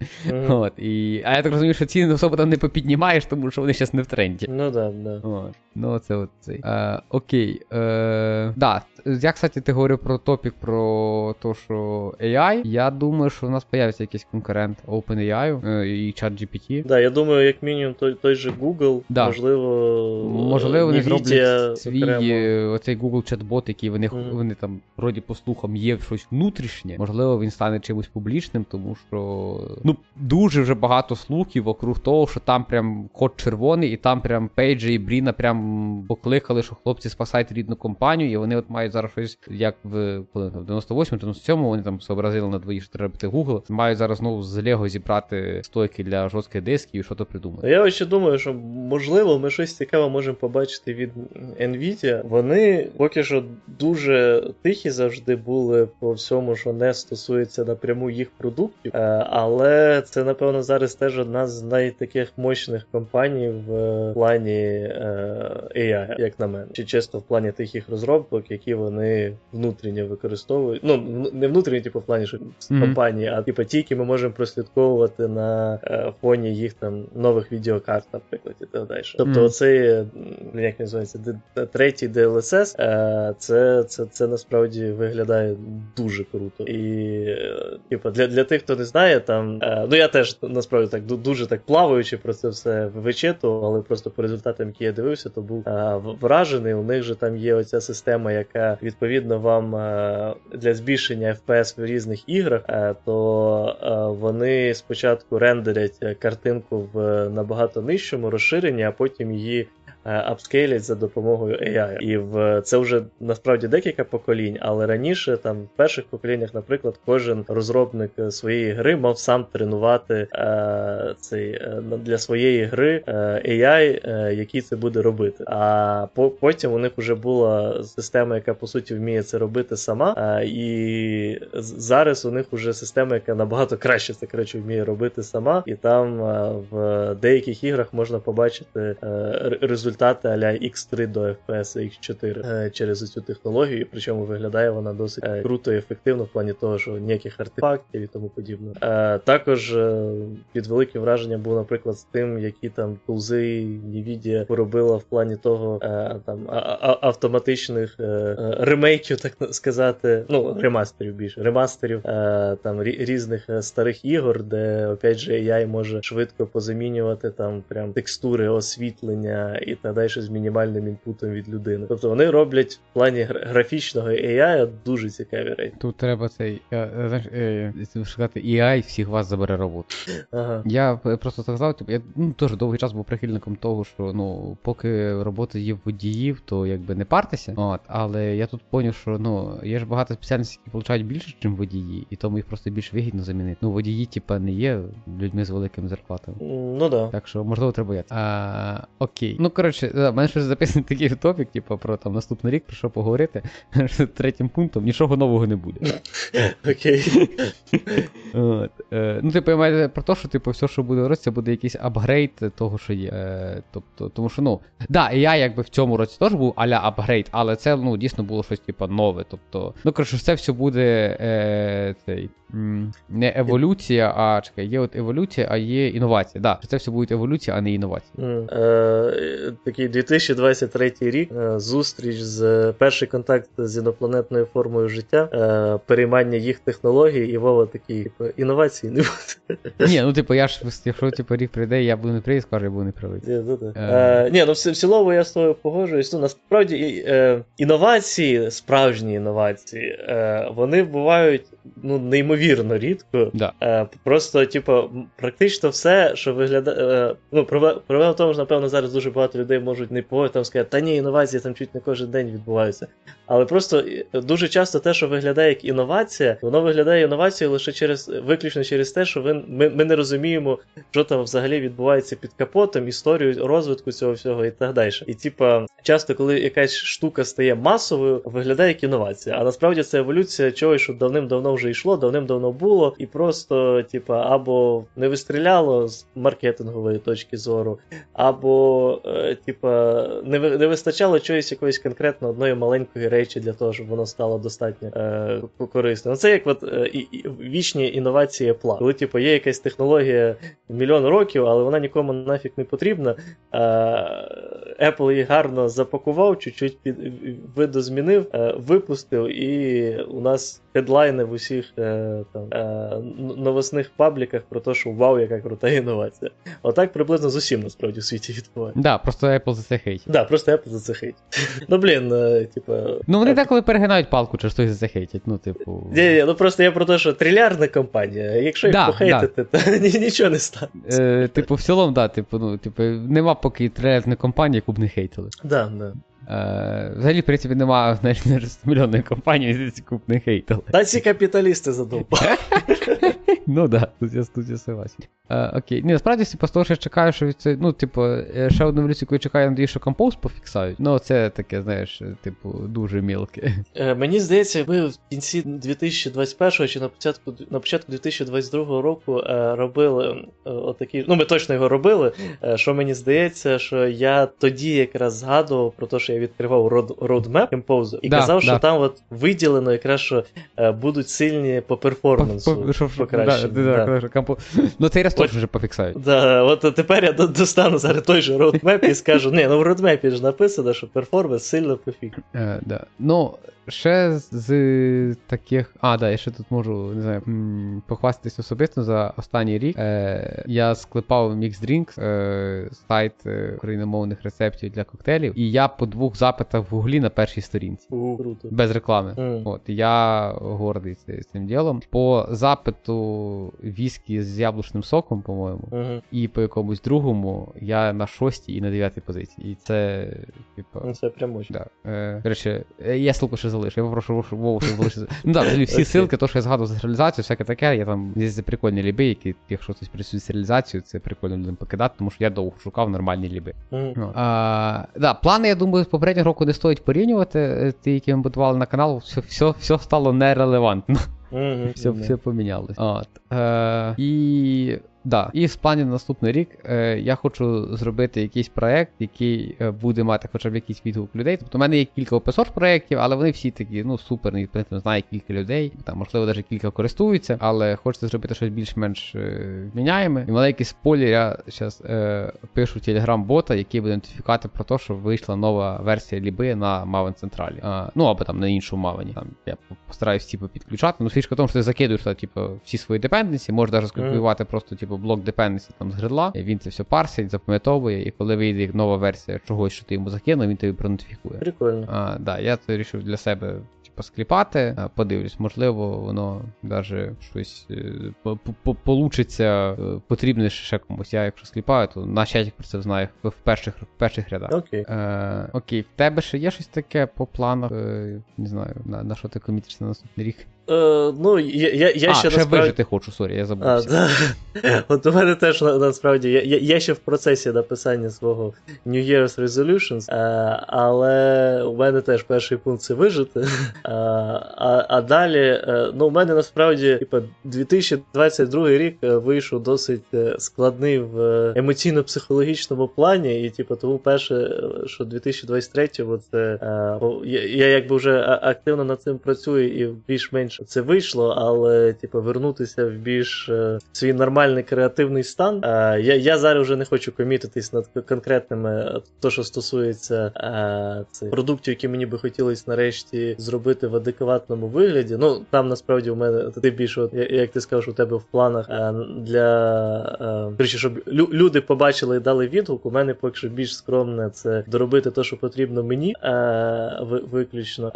От, і... А я так розумію, що ціни особо там не попіднімаєш, тому що вони зараз не в тренді. Ну да, да. От. Ну, це от цей. Е, окей. Е, да, я, кстати, ти говорив про топік про те, що AI. Я думаю, що в нас появиться якийсь конкурент OpenAI е, і ChatGPT. Да, я думаю, як мінімум той, той же Google, Да. можливо, Можливо, вони зроблять свій окремо. оцей Google чат-бот, який вони, Мгм. вони там вроді по слухам є щось внутрішнє. Можливо, він стане чимось публічним, тому що ну дуже вже багато слухів вокруг того, що там прям код червоний, і там прям Пейджа і Бріна прям покликали, що хлопці спасайте рідну компанію, і вони от мають зараз щось, як в коли в 98 97 вони там зобразили на двоїх, бити Google. Мають зараз знову з Lego зібрати стойки для жорстких дисків і що то придумати. Я ще думаю, що можливо ми щось цікаве можемо побачити від Nvidia. Вони поки що дуже тихі завжди були по всьому, що не стосується напряму їх продуктів. Е, Але це, напевно, зараз теж одна з найтаких мощних компаній в плані е, AI, як на мене. Чи чисто в плані тих їх розробок, які вони внутрішньо використовують. Ну, не внутрішньо, типу, в плані, що Мгм. компанії, а типу ті, які ми можемо прослідковувати на е, фоні їх там нових відеокарт, наприклад, і так далі. Тобто, Мгм. оцей, як називається, третій DLSS, е, це, це, це насправді виглядає дуже круто. І е, типу, для, для тих, хто не знає, там ну я теж насправді так дуже так плаваючи про це все вичитував, але просто по результатам, які я дивився, то був а, вражений. У них же там є оця система, яка відповідно вам а, для збільшення FPS в різних іграх, а, то е, вони спочатку рендерять е, картинку в набагато нижчому розширенні, а потім її е, апскейлять за допомогою AI. І в це вже насправді декілька поколінь, але раніше, там в перших поколіннях, наприклад, кожен розробник своєї гри мав сам тренувати е, цей е, для своєї гри е, AI, е, який це буде робити. А по, потім у них вже була система, яка по суті вміє це робити сама. і зараз у них вже система, яка набагато краще це коротше вміє робити сама, і там в деяких іграх можна побачити е, р- результати аля X3 до FPS X4 е, через цю технологію. Причому виглядає вона досить е, круто і ефективно в плані того, що ніяких артефактів і тому подібне. Е, також під великим враженням був, наприклад, з тим, які там тулзи Nvidia поробила в плані того там автоматичних ремейків, так сказати, ну ремастерів більше, ремастерів там рі- різних старих ігор, де опять же AI може швидко позамінювати там прям текстури, освітлення і далі з мінімальним інпутом від людини. Тобто вони роблять в плані графічного AI дуже цікаві речі. Тут треба цей, е, е, знаєш, е, сказати, AI всіх вас забере роботу. Ага. Я просто сказав, типу, я ну, теж довгий час був прихильником того, що ну, поки робота є водіїв, то якби не партеся. От, але я тут поняв, що ну, є ж багато спеціальностей, які получають більше, ніж водії, і тому їх просто більш вигідно замінити. Ну, водії, типа, не є людьми з великими зарплатами. Ну да. Так що, можливо, треба боятися. А, окей. Ну, коротше, коротше, да, в мене щось записаний такий топік, типу, про там наступний рік, про що поговорити. Третім пунктом нічого нового не буде. Окей. От, е, ну, типу, я маю про те, що типу, все, що буде в році, це буде якийсь апгрейд того, що є. Е, тобто, тому що, ну, да, і я якби в цьому році теж був аля апгрейд, але це ну, дійсно було щось типу, нове. Тобто, ну, коротше, це все буде е, цей, не еволюція, а чекай, є от еволюція, а є інновація. Да, це все буде еволюція, а не інновація. Е, такий 2023 рік. е, Зустріч з перший контакт з інопланетною формою життя, е, переймання їх технологій, і Вова такий, типу, інновацій не буде. Ні, ну типу, я ж, якщо типу, рік прийде, я буду не прийде, скажу, я буду не правий. Ні, ну. Е. Е, Ні, ну в, в цілому я з тобою погоджуюсь. Ну, насправді е, інновації, справжні інновації, е, вони бувають ну, неймовірно рідко. Да. Е, просто, типу, практично все, що виглядає. Е, ну, проблема в тому, що, напевно, зараз дуже багато людей можуть не погодити, там сказати, та ні, інновації там чуть не кожен день відбуваються. Але просто е, дуже часто те, що виглядає як інновація, воно виглядає інновацією лише через виключно через те, що ви, ми, ми не розуміємо, що там взагалі відбувається під капотом, історію розвитку цього всього і так далі. І типа, часто, коли якась штука стає масовою, виглядає як інновація. А насправді це еволюція чогось, що давним-давно вже йшло, давним-давно було, і просто, типа, або не вистріляло з маркетингової точки зору, або, е, типа, не, не вистачало чогось якоїсь конкретно одної маленької речі для того, щоб воно стало достатньо е, корисним. Це як от, е, і, вічні інновації Apple. Коли типу, є якась технологія мільйон років, але вона нікому нафіг не потрібна. Е, Apple її гарно запакував, чуть-чуть під, видозмінив, е, випустив, і у нас хедлайни в усіх е, там, е, новосних пабліках про те, що вау, яка крута інновація. Отак приблизно з усім насправді в світі відбувається. Да, просто Apple за це хейтить. Да, просто Apple за це хейтить. Ну блін, е, типа. Ну вони деколи перегинають палку, через щось за це хейтять. Ну, типу. Ні, ні, ну просто я про те, що трилярна компанія, якщо їх Да, похейтити, то ні- нічого не стане. Е, типу, в цілому, да, типу, ну, типу, нема поки трилетної компанії, яку б не хейтили. Да, да. Е, взагалі, в принципі, нема навіть не мільйонної компанії, яку б не. Та ці капіталісти задовбали. Ну да, тут я тут я согласен. Е, окей. Ні, насправді, типу, з того, що я чекаю, що від це, ну, типу, е, ще одну еволюцію, яку я чекаю, надію, що композ пофіксають. Ну, це таке, знаєш, типу, дуже мілке. Мені здається, ми в кінці 2021 чи на початку на початку 2022 року робили отакі. Ну, ми точно його робили. Що мені здається, що я тоді якраз згадував про те, що я відкривав road- roadmap Compose і Да, казав, що да. там от виділено якраз, що е, будуть сильні по перформансу. По- що- що- да, да, да. да, компо- Ну, цей раз точно вже пофіксають. Да, от тепер я достану зараз той же roadmap і скажу: ні, ну в roadmap ж написано, що перформанс сильно пофіг. Е, да. Ну, ще з, таких. А, да, я ще тут можу, не знаю, похвастатись особисто за останній рік. Е, я склепав Mix Drinks, е, сайт е, україномовних рецептів для коктейлів, і я по двох запитах в гуглі на першій сторінці. У, круто. Без реклами. Мгм. От, я гордий цим, ділом. По запиту віскі з яблучним соком, по-моєму, Мгм. і по якомусь другому я на шостій і на дев'ятій позиції. І це, типу. Ну, Це. Да. Е, речі, я ссылку ще залишу. Я попрошу Вову, щоб залишити. Ну так, взагалі всі ссылки, то, що я згадував за реалізацію, всяке таке, я там є прикольні ліби, які, якщо хтось працює з реалізацією, це прикольно людям покидати, тому що я довго шукав нормальні ліби. Мгм. Ну, а, да, плани, я думаю, попереднього року не стоїть порівнювати. е, Ті, які ми будували на канал, все, все, все стало нерелевантно. Мгм. Все, все помінялось. От. Е, і. Да, і в плані на наступний рік е, я хочу зробити якийсь проект, який е, буде мати хоча б якийсь відгук людей. Тобто, в мене є кілька open проєктів, але вони всі такі, ну супер, і принципі, знає кілька людей. Там, можливо, навіть кілька користуються, але хочеться зробити щось більш-менш е, вміняєме. І маленький спойлер, я зараз е, пишу телеграм-бота, який буде нотифікати про те, що вийшла нова версія ліби на Maven Централі. Ну або там на іншому Maven. Там я постараюсь типу, підключати. Ну, фішка в тому, що ти закидуєш типу, всі свої dependency, можеш навіть скопіювати просто типу, блок dependency там з Gradle а. Він це все парсить, запам'ятовує, і коли вийде нова версія чогось, що ти йому закинув, він тобі пронотифікує. Прикольно. А, да, я це вирішив для себе типу, скліпати. Подивлюсь, можливо, воно даже щось е, по- по- получиться е, потрібне ще комусь. Я якщо скліпаю, то наш чатік про це знає в перших, в перших рядах. Окей. Е, окей, в тебе ще є щось таке по планах? Е, не знаю, на, на що ти commit ишся на наступний рік? Е, ну, я, я, я а, ще ще насправді... вижити хочу, sorry, я забувся. А, да. От у мене теж насправді я, я, ще в процесі написання свого New Year's Resolutions, а, е, але у мене теж перший пункт це вижити. А а, а далі, ну, у мене насправді типу, 2022 рік вийшов досить складний в емоційно-психологічному плані, і типу, тому перше, що 2023 це я, я якби вже активно над цим працюю і більш-менш це вийшло, але типу, вернутися в більш е, свій нормальний креативний стан. Е, я я зараз вже не хочу комітитись над конкретними, е, то, що стосується е, цих продуктів, які мені би хотілося нарешті зробити в адекватному вигляді. Ну там насправді у мене ти більше, як ти сказав, у тебе в планах для е, щоб лю, люди побачили і дали відгук. У мене поки що більш скромне це доробити те, що потрібно мені виключно.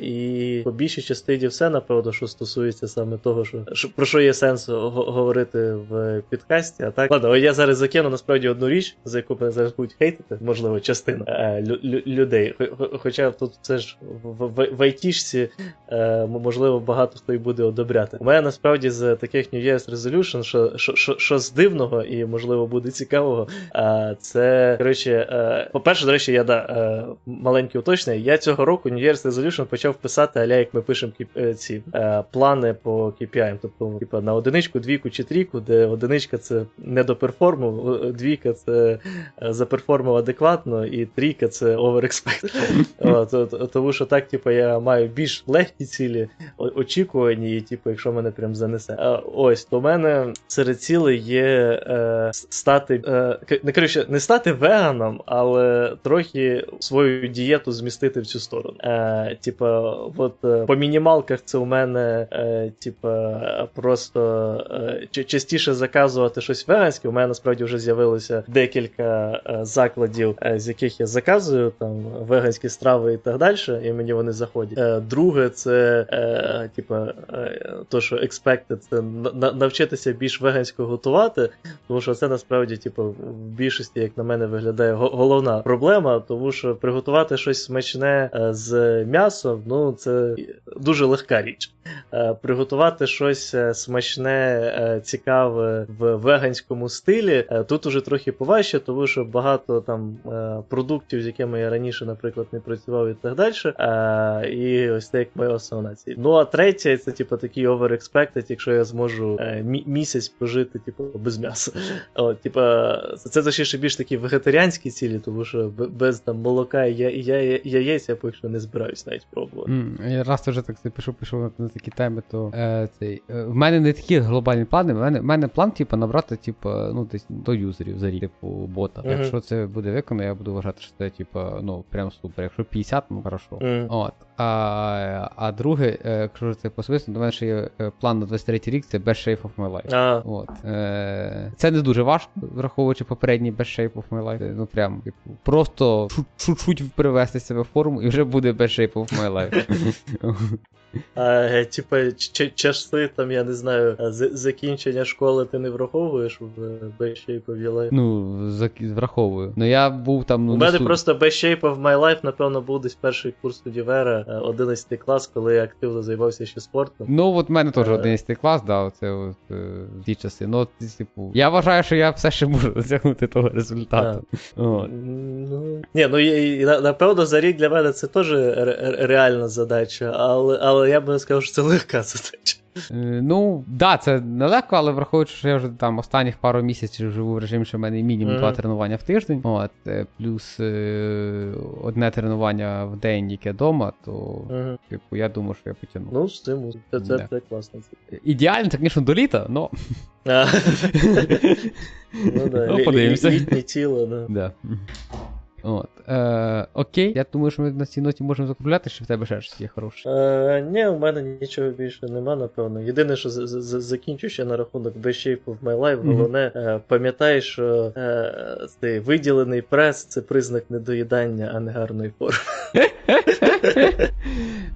І по більшій частині все напевно, що стосується саме того, що, що про що є сенс говорити в підкасті. А так ладно, я зараз закину насправді одну річ, за яку мене зараз будуть хейтити, можливо, частина е, лю- людей. Хоча тут все ж в, в, в айтішці е, можливо багато хто й буде одобряти. У мене насправді з таких New Year's Resolution, що що, що, що з дивного і можливо буде цікавого. Е, це коротше, е, по-перше, до речі, я да е, маленьке уточнення. Я цього року New Year's Resolution почав писати, аля як ми пишемо е, ці е, плани по KPI. Тобто, типу, на одиничку, двійку чи трійку, де одиничка це не до перформу, двійка це е, заперформив адекватно, і трійка це overexpect. Тому що так, типу, я маю більш легкі цілі, очікувані, і типу, якщо мене прям занесе. Ось, то в мене серед цілей є е, стати, е, не коротше, не стати веганом, але трохи свою дієту змістити в цю сторону. Е, Типа, от е, по мінімалках це у мене, е, типа, просто е, частіше заказувати щось веганське. У мене насправді вже з'явилося декілька е, закладів, е, з яких я заказую там веганські страви і так далі, і мені вони заходять. Е, друге, це типа, то, що expected, це навчитися більш вегансько готувати, тому що це насправді, типу, в більшості, як на мене, виглядає головна проблема, тому що приготувати щось смачне з м'ясом, ну це дуже легка річ. Е, приготувати щось е, смачне, е, цікаве в веганському стилі. Тут уже трохи поважче, тому що багато там продуктів, з якими я раніше, наприклад, не працював і так далі. І ось це як моя основна ціль. Ну а третє, це типу такий overexpected, якщо я зможу місяць пожити, типу, без м'яса. От, типу, це точніше більш такі вегетаріанські цілі, тому що без там молока і я, я, я, яєць я поки що не збираюсь навіть пробувати. Mm, раз вже так пішов, пішов на такі теми, то е, цей, е, в мене не такі глобальні плани. В мене в мене план, типу, набрати, типу, ну, десь до юзерів за рік, типу, бота. Uh-huh. Якщо це буде виконано, я буду вважати, що це, типу, ну, прям супер. Якщо 50, ну хорошо. Uh-huh. От. А а друге, е, якщо це посвисно, до мене ще є е, план на 23 рік, це Best Shape of My Life. Uh-huh. От. Е, Це не дуже важко, враховуючи попередній Best Shape of My Life. Ну прям, типу, просто чуть-чуть привести себе в форму і вже буде Best Shape of My Life. А, Типа, часи, там, я не знаю, закінчення школи ти не враховуєш в Shape of Your Life? Ну, враховую. Ну я був там. ну, У мене просто Best Shape of My Life, напевно, був десь перший курс універа, 11 клас, коли я активно займався ще спортом. Ну, от в мене теж 11 клас, да, оце от е, ті часи. Ну, типу, я вважаю, що я все ще можу досягнути того результату. Ну, Ні, ну напевно, за рік для мене це теж реальна задача, але але я б не сказав, що це легка задача. Е, ну, да, це нелегко, але враховуючи, що я вже там останніх пару місяців живу в режимі, що в мене мінімум mm-hmm. два тренування в тиждень. От, е, плюс е, одне тренування в день, яке вдома, то mm-hmm. типу, я думаю, що я потягну. Ну, стимул. Це, це, це класно. Ідеально, це, звісно, до літа, но. Ну, да. Літнє тіло, да. От. Е, Окей, я думаю, що ми на цій ноті можемо закупляти, що в тебе ще щось є хороше. Е, Ні, у мене нічого більше нема, напевно. Єдине, що закінчу ще на рахунок Best Shape of My Life, головне, mm-hmm. пам'ятай, що е, цей виділений прес це признак недоїдання, а не гарної форми.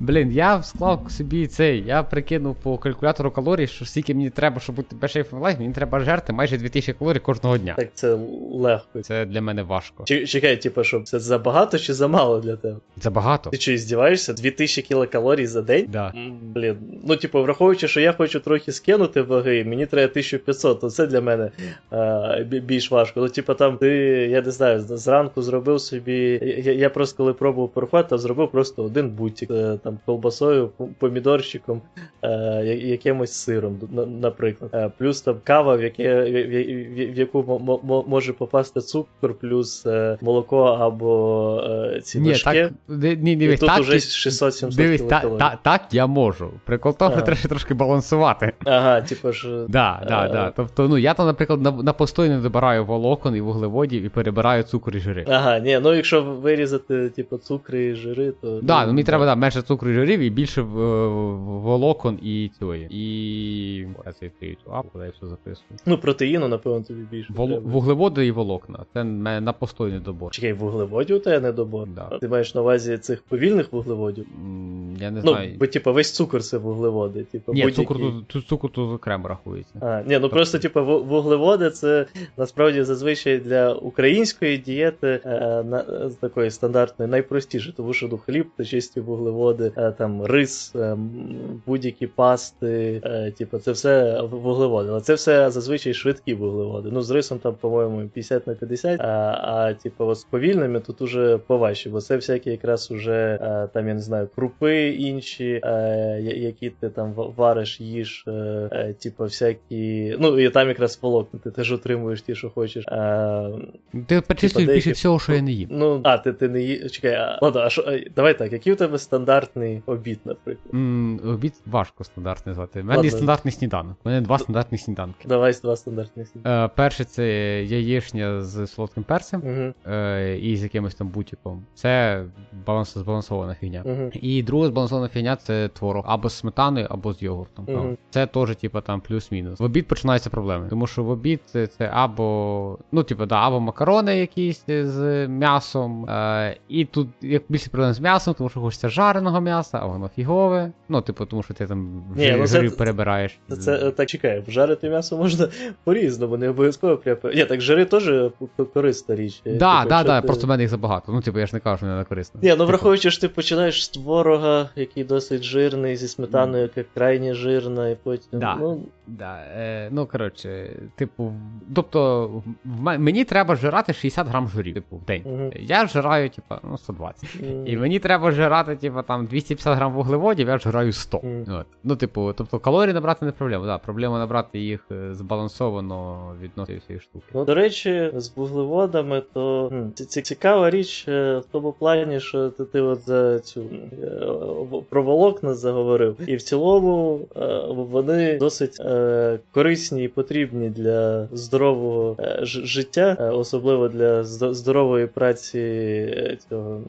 Блін, я склав собі цей, я прикинув по калькулятору калорій, що скільки мені треба, щоб бути перший life, мені треба жерти майже 2000 калорій кожного дня. Так це легко. Це для мене важко. Чекай, типу, що це забагато чи замало для тебе? Це багато. Ти що, здіваєшся? 2000 кілокалорій за день? Да. М, Блін, ну типу, враховуючи, що я хочу трохи скинути ваги, мені треба 1500, то це для мене е, бі- більш важко. Ну, типу, там ти, я не знаю, з- зранку зробив собі. Я, я просто коли пробував порахувати, то зробив просто один бутик, е, там колбасою, п- помідорчиком, е, якимось сиром, наприклад. Е, плюс там кава, в, яке, в, в- в- в яку мо- мо- може попасти цукор, плюс е, молоко або е, ці Ні, так, ні, ні, І тут так, уже і- 600-700 дивись, та, та, так я можу. Прикол тому, що треба трошки балансувати. Ага, типу ж. Да, да, да. Тобто, ну я там, наприклад, на, на постійно добираю волокон і вуглеводів і перебираю цукор і жири. Ага, ні, ну якщо вирізати, типу, цукри і жири, то. Да, ну мені треба да, менше цукру і і більше в- волокон і цієї. І. Куди я все записую. Ну, протеїну, напевно, тобі більше. Вол... Вуглеводи і волокна. Це на постійний добор. Чекай, вуглеводів у тебе недобор. Да. Ти маєш на увазі цих повільних вуглеводів? Я не Ну, знаю. бо типу весь цукор це вуглеводи. Типу, Ні, цукор тут, цукор тут окремо рахується. А, ні, ну просто, типу, ву- вуглеводи це насправді зазвичай для української дієти е, на, такої стандартної найпростіше, тому що ну, хліб це чисті вуглеводи, е, там рис, е, будь-які пасти, е, типу, це все вуглеводи. Але це все зазвичай швидкі вуглеводи. Ну, з рисом там, по-моєму, 50 на 50, а, а типу, от з повільними тут уже поважче, бо це всякі якраз уже е, там, я не знаю, крупи інші, е, які ти там вариш, їж, е, е, типу, всякі. Ну, і там якраз волокна, ти теж отримуєш ті, що хочеш. Е, Ти перечислюєш деякі- більше всього, що я не їм. Ну, а, ти, ти не ї... Чекай, а, ладно, а що, давай так, який у тебе стандартний обід, наприклад? М, Обід важко стандартний звати. У мене є стандартний сніданок. У мене два стандартних сніданки. Давай два стандартних сніданки. Е, перше це яєчня з солодким перцем Угу, е, і з якимось там бутіком. Це баланс, збалансована фігня. угу. І друга збалансована фігня це творог або з сметаною, або з йогуртом. Ну, Це теж, типу, там плюс-мінус. В обід починаються проблеми. Тому що в обід це, це або, ну, типу, да, або макарони якісь з м'ясом. Е, і тут як більше проблем з м'ясом, тому що хочеться жареного м'яса, а воно фігове. Ну, типу, тому що ти там Ні, жир, ну це- жирів перебираєш. Це, це е, так чекай, жарити м'ясо можна по-різному, не обов'язково прямо. Ні, так жири теж корисна річ. Так, Да, так, да, якщо да, ти- просто в мене їх забагато. Ну, типу, я ж не кажу, що не корисно. Ні, ну Типу, враховуючи, що ти починаєш з творога, який досить жирний, зі сметаною, яка крайні жирна, і потім. Да. Ну, Да, е, ну коротше, типу, тобто, в ме- мені треба жирати 60 грам жирів, типу, в день. Мгм. Я жираю, типу, ну, 120. м, І мені треба жирати, типу, там 250 грам вуглеводів, я жираю 100. Мгм. От. Ну, типу, тобто калорії набрати не проблема. Да, проблема набрати їх е, збалансовано відносно цієї штуки. Ну, до речі, з вуглеводами, то ці- цікава річ е, в тому плані, що ти, ти от за цю е, про волокна заговорив. І в цілому вони досить е, корисні і потрібні для здорового е, життя, е, особливо для здорової праці цього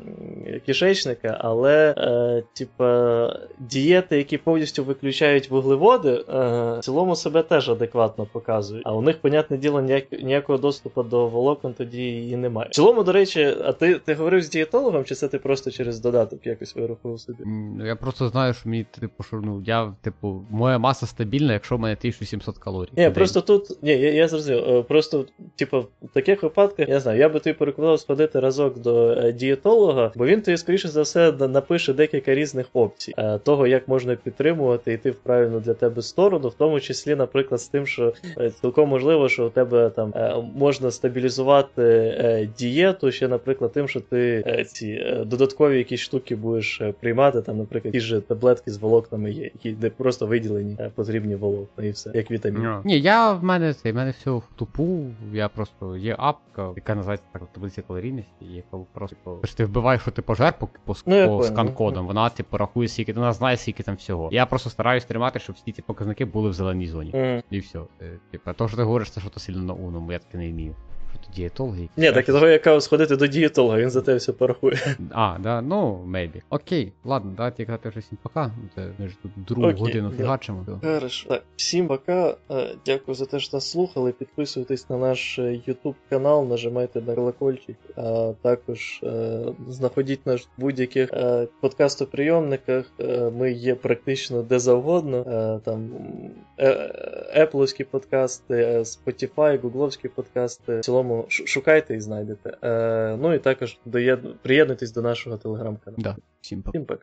кишечника. Але, е, типа, дієти, які повністю виключають вуглеводи, в цілому себе теж адекватно показують. А у них, понятне діло, ніяк, ніякого доступу до волокон тоді і немає. В цілому, до речі, а ти, ти говорив з дієтологом, чи це ти просто через додаток якось вирахував собі? Я просто знаю, що мені, типу, ну, я, типу, моя маса стабільна, якщо в мене 1700 калорій. Ні, просто тут. Ні, я, я зрозумів. Е, Просто, типу, в таких випадках, я знаю, я би тобі порекомендував сходити разок до е, дієтолога, бо він тобі, скоріше за все, на- напише декілька різних опцій е, того, як можна підтримувати йти в правильну для тебе сторону, в тому числі, наприклад, з тим, що цілком можливо, що у тебе там можна стабілізувати дієту ще, наприклад, тим, що ти ці додаткові якісь штуки будеш приймати, там, наприклад, ті ж таблетки з волокнами є, які де просто виділені потрібні волокна і все, як вітамін. Ні. Ні, я в мене це, в мене все в тупу. Я просто є апка, яка називається так таблиця калорійності, яка просто типу, ти вбиваєш, що ти пожер по, по, Ну, по скан-кодам. Вона типу рахує скільки, вона знає скільки там всього. Я просто стараюсь тримати, щоб всі ці показники були в зеленій зоні. Mm. І все. Е, Типу, то, що ти говориш, це що то сильно на умному, я таке не вмію. То дієтологи. Ні, так і того, яка сходити до дієтолога, він за те все порахує. А, да, ну, maybe. Окей, ладно, давайте казати вже всім пока. Ми ж тут другу Окей, годину да. фігачимо. Хорошо. Так, всім пока. Е, Дякую за те, що нас слухали. Підписуйтесь на наш е, YouTube канал, нажимайте на колокольчик, а також е, знаходіть нас в будь-яких подкастоприйомниках. Ми є практично де завгодно. Там е, подкасти, Spotify, Google'овські подкасти. В цілому шукайте і знайдете. Е, Ну і також доєд... приєднуйтесь до нашого телеграм-каналу. Да. Всім пока.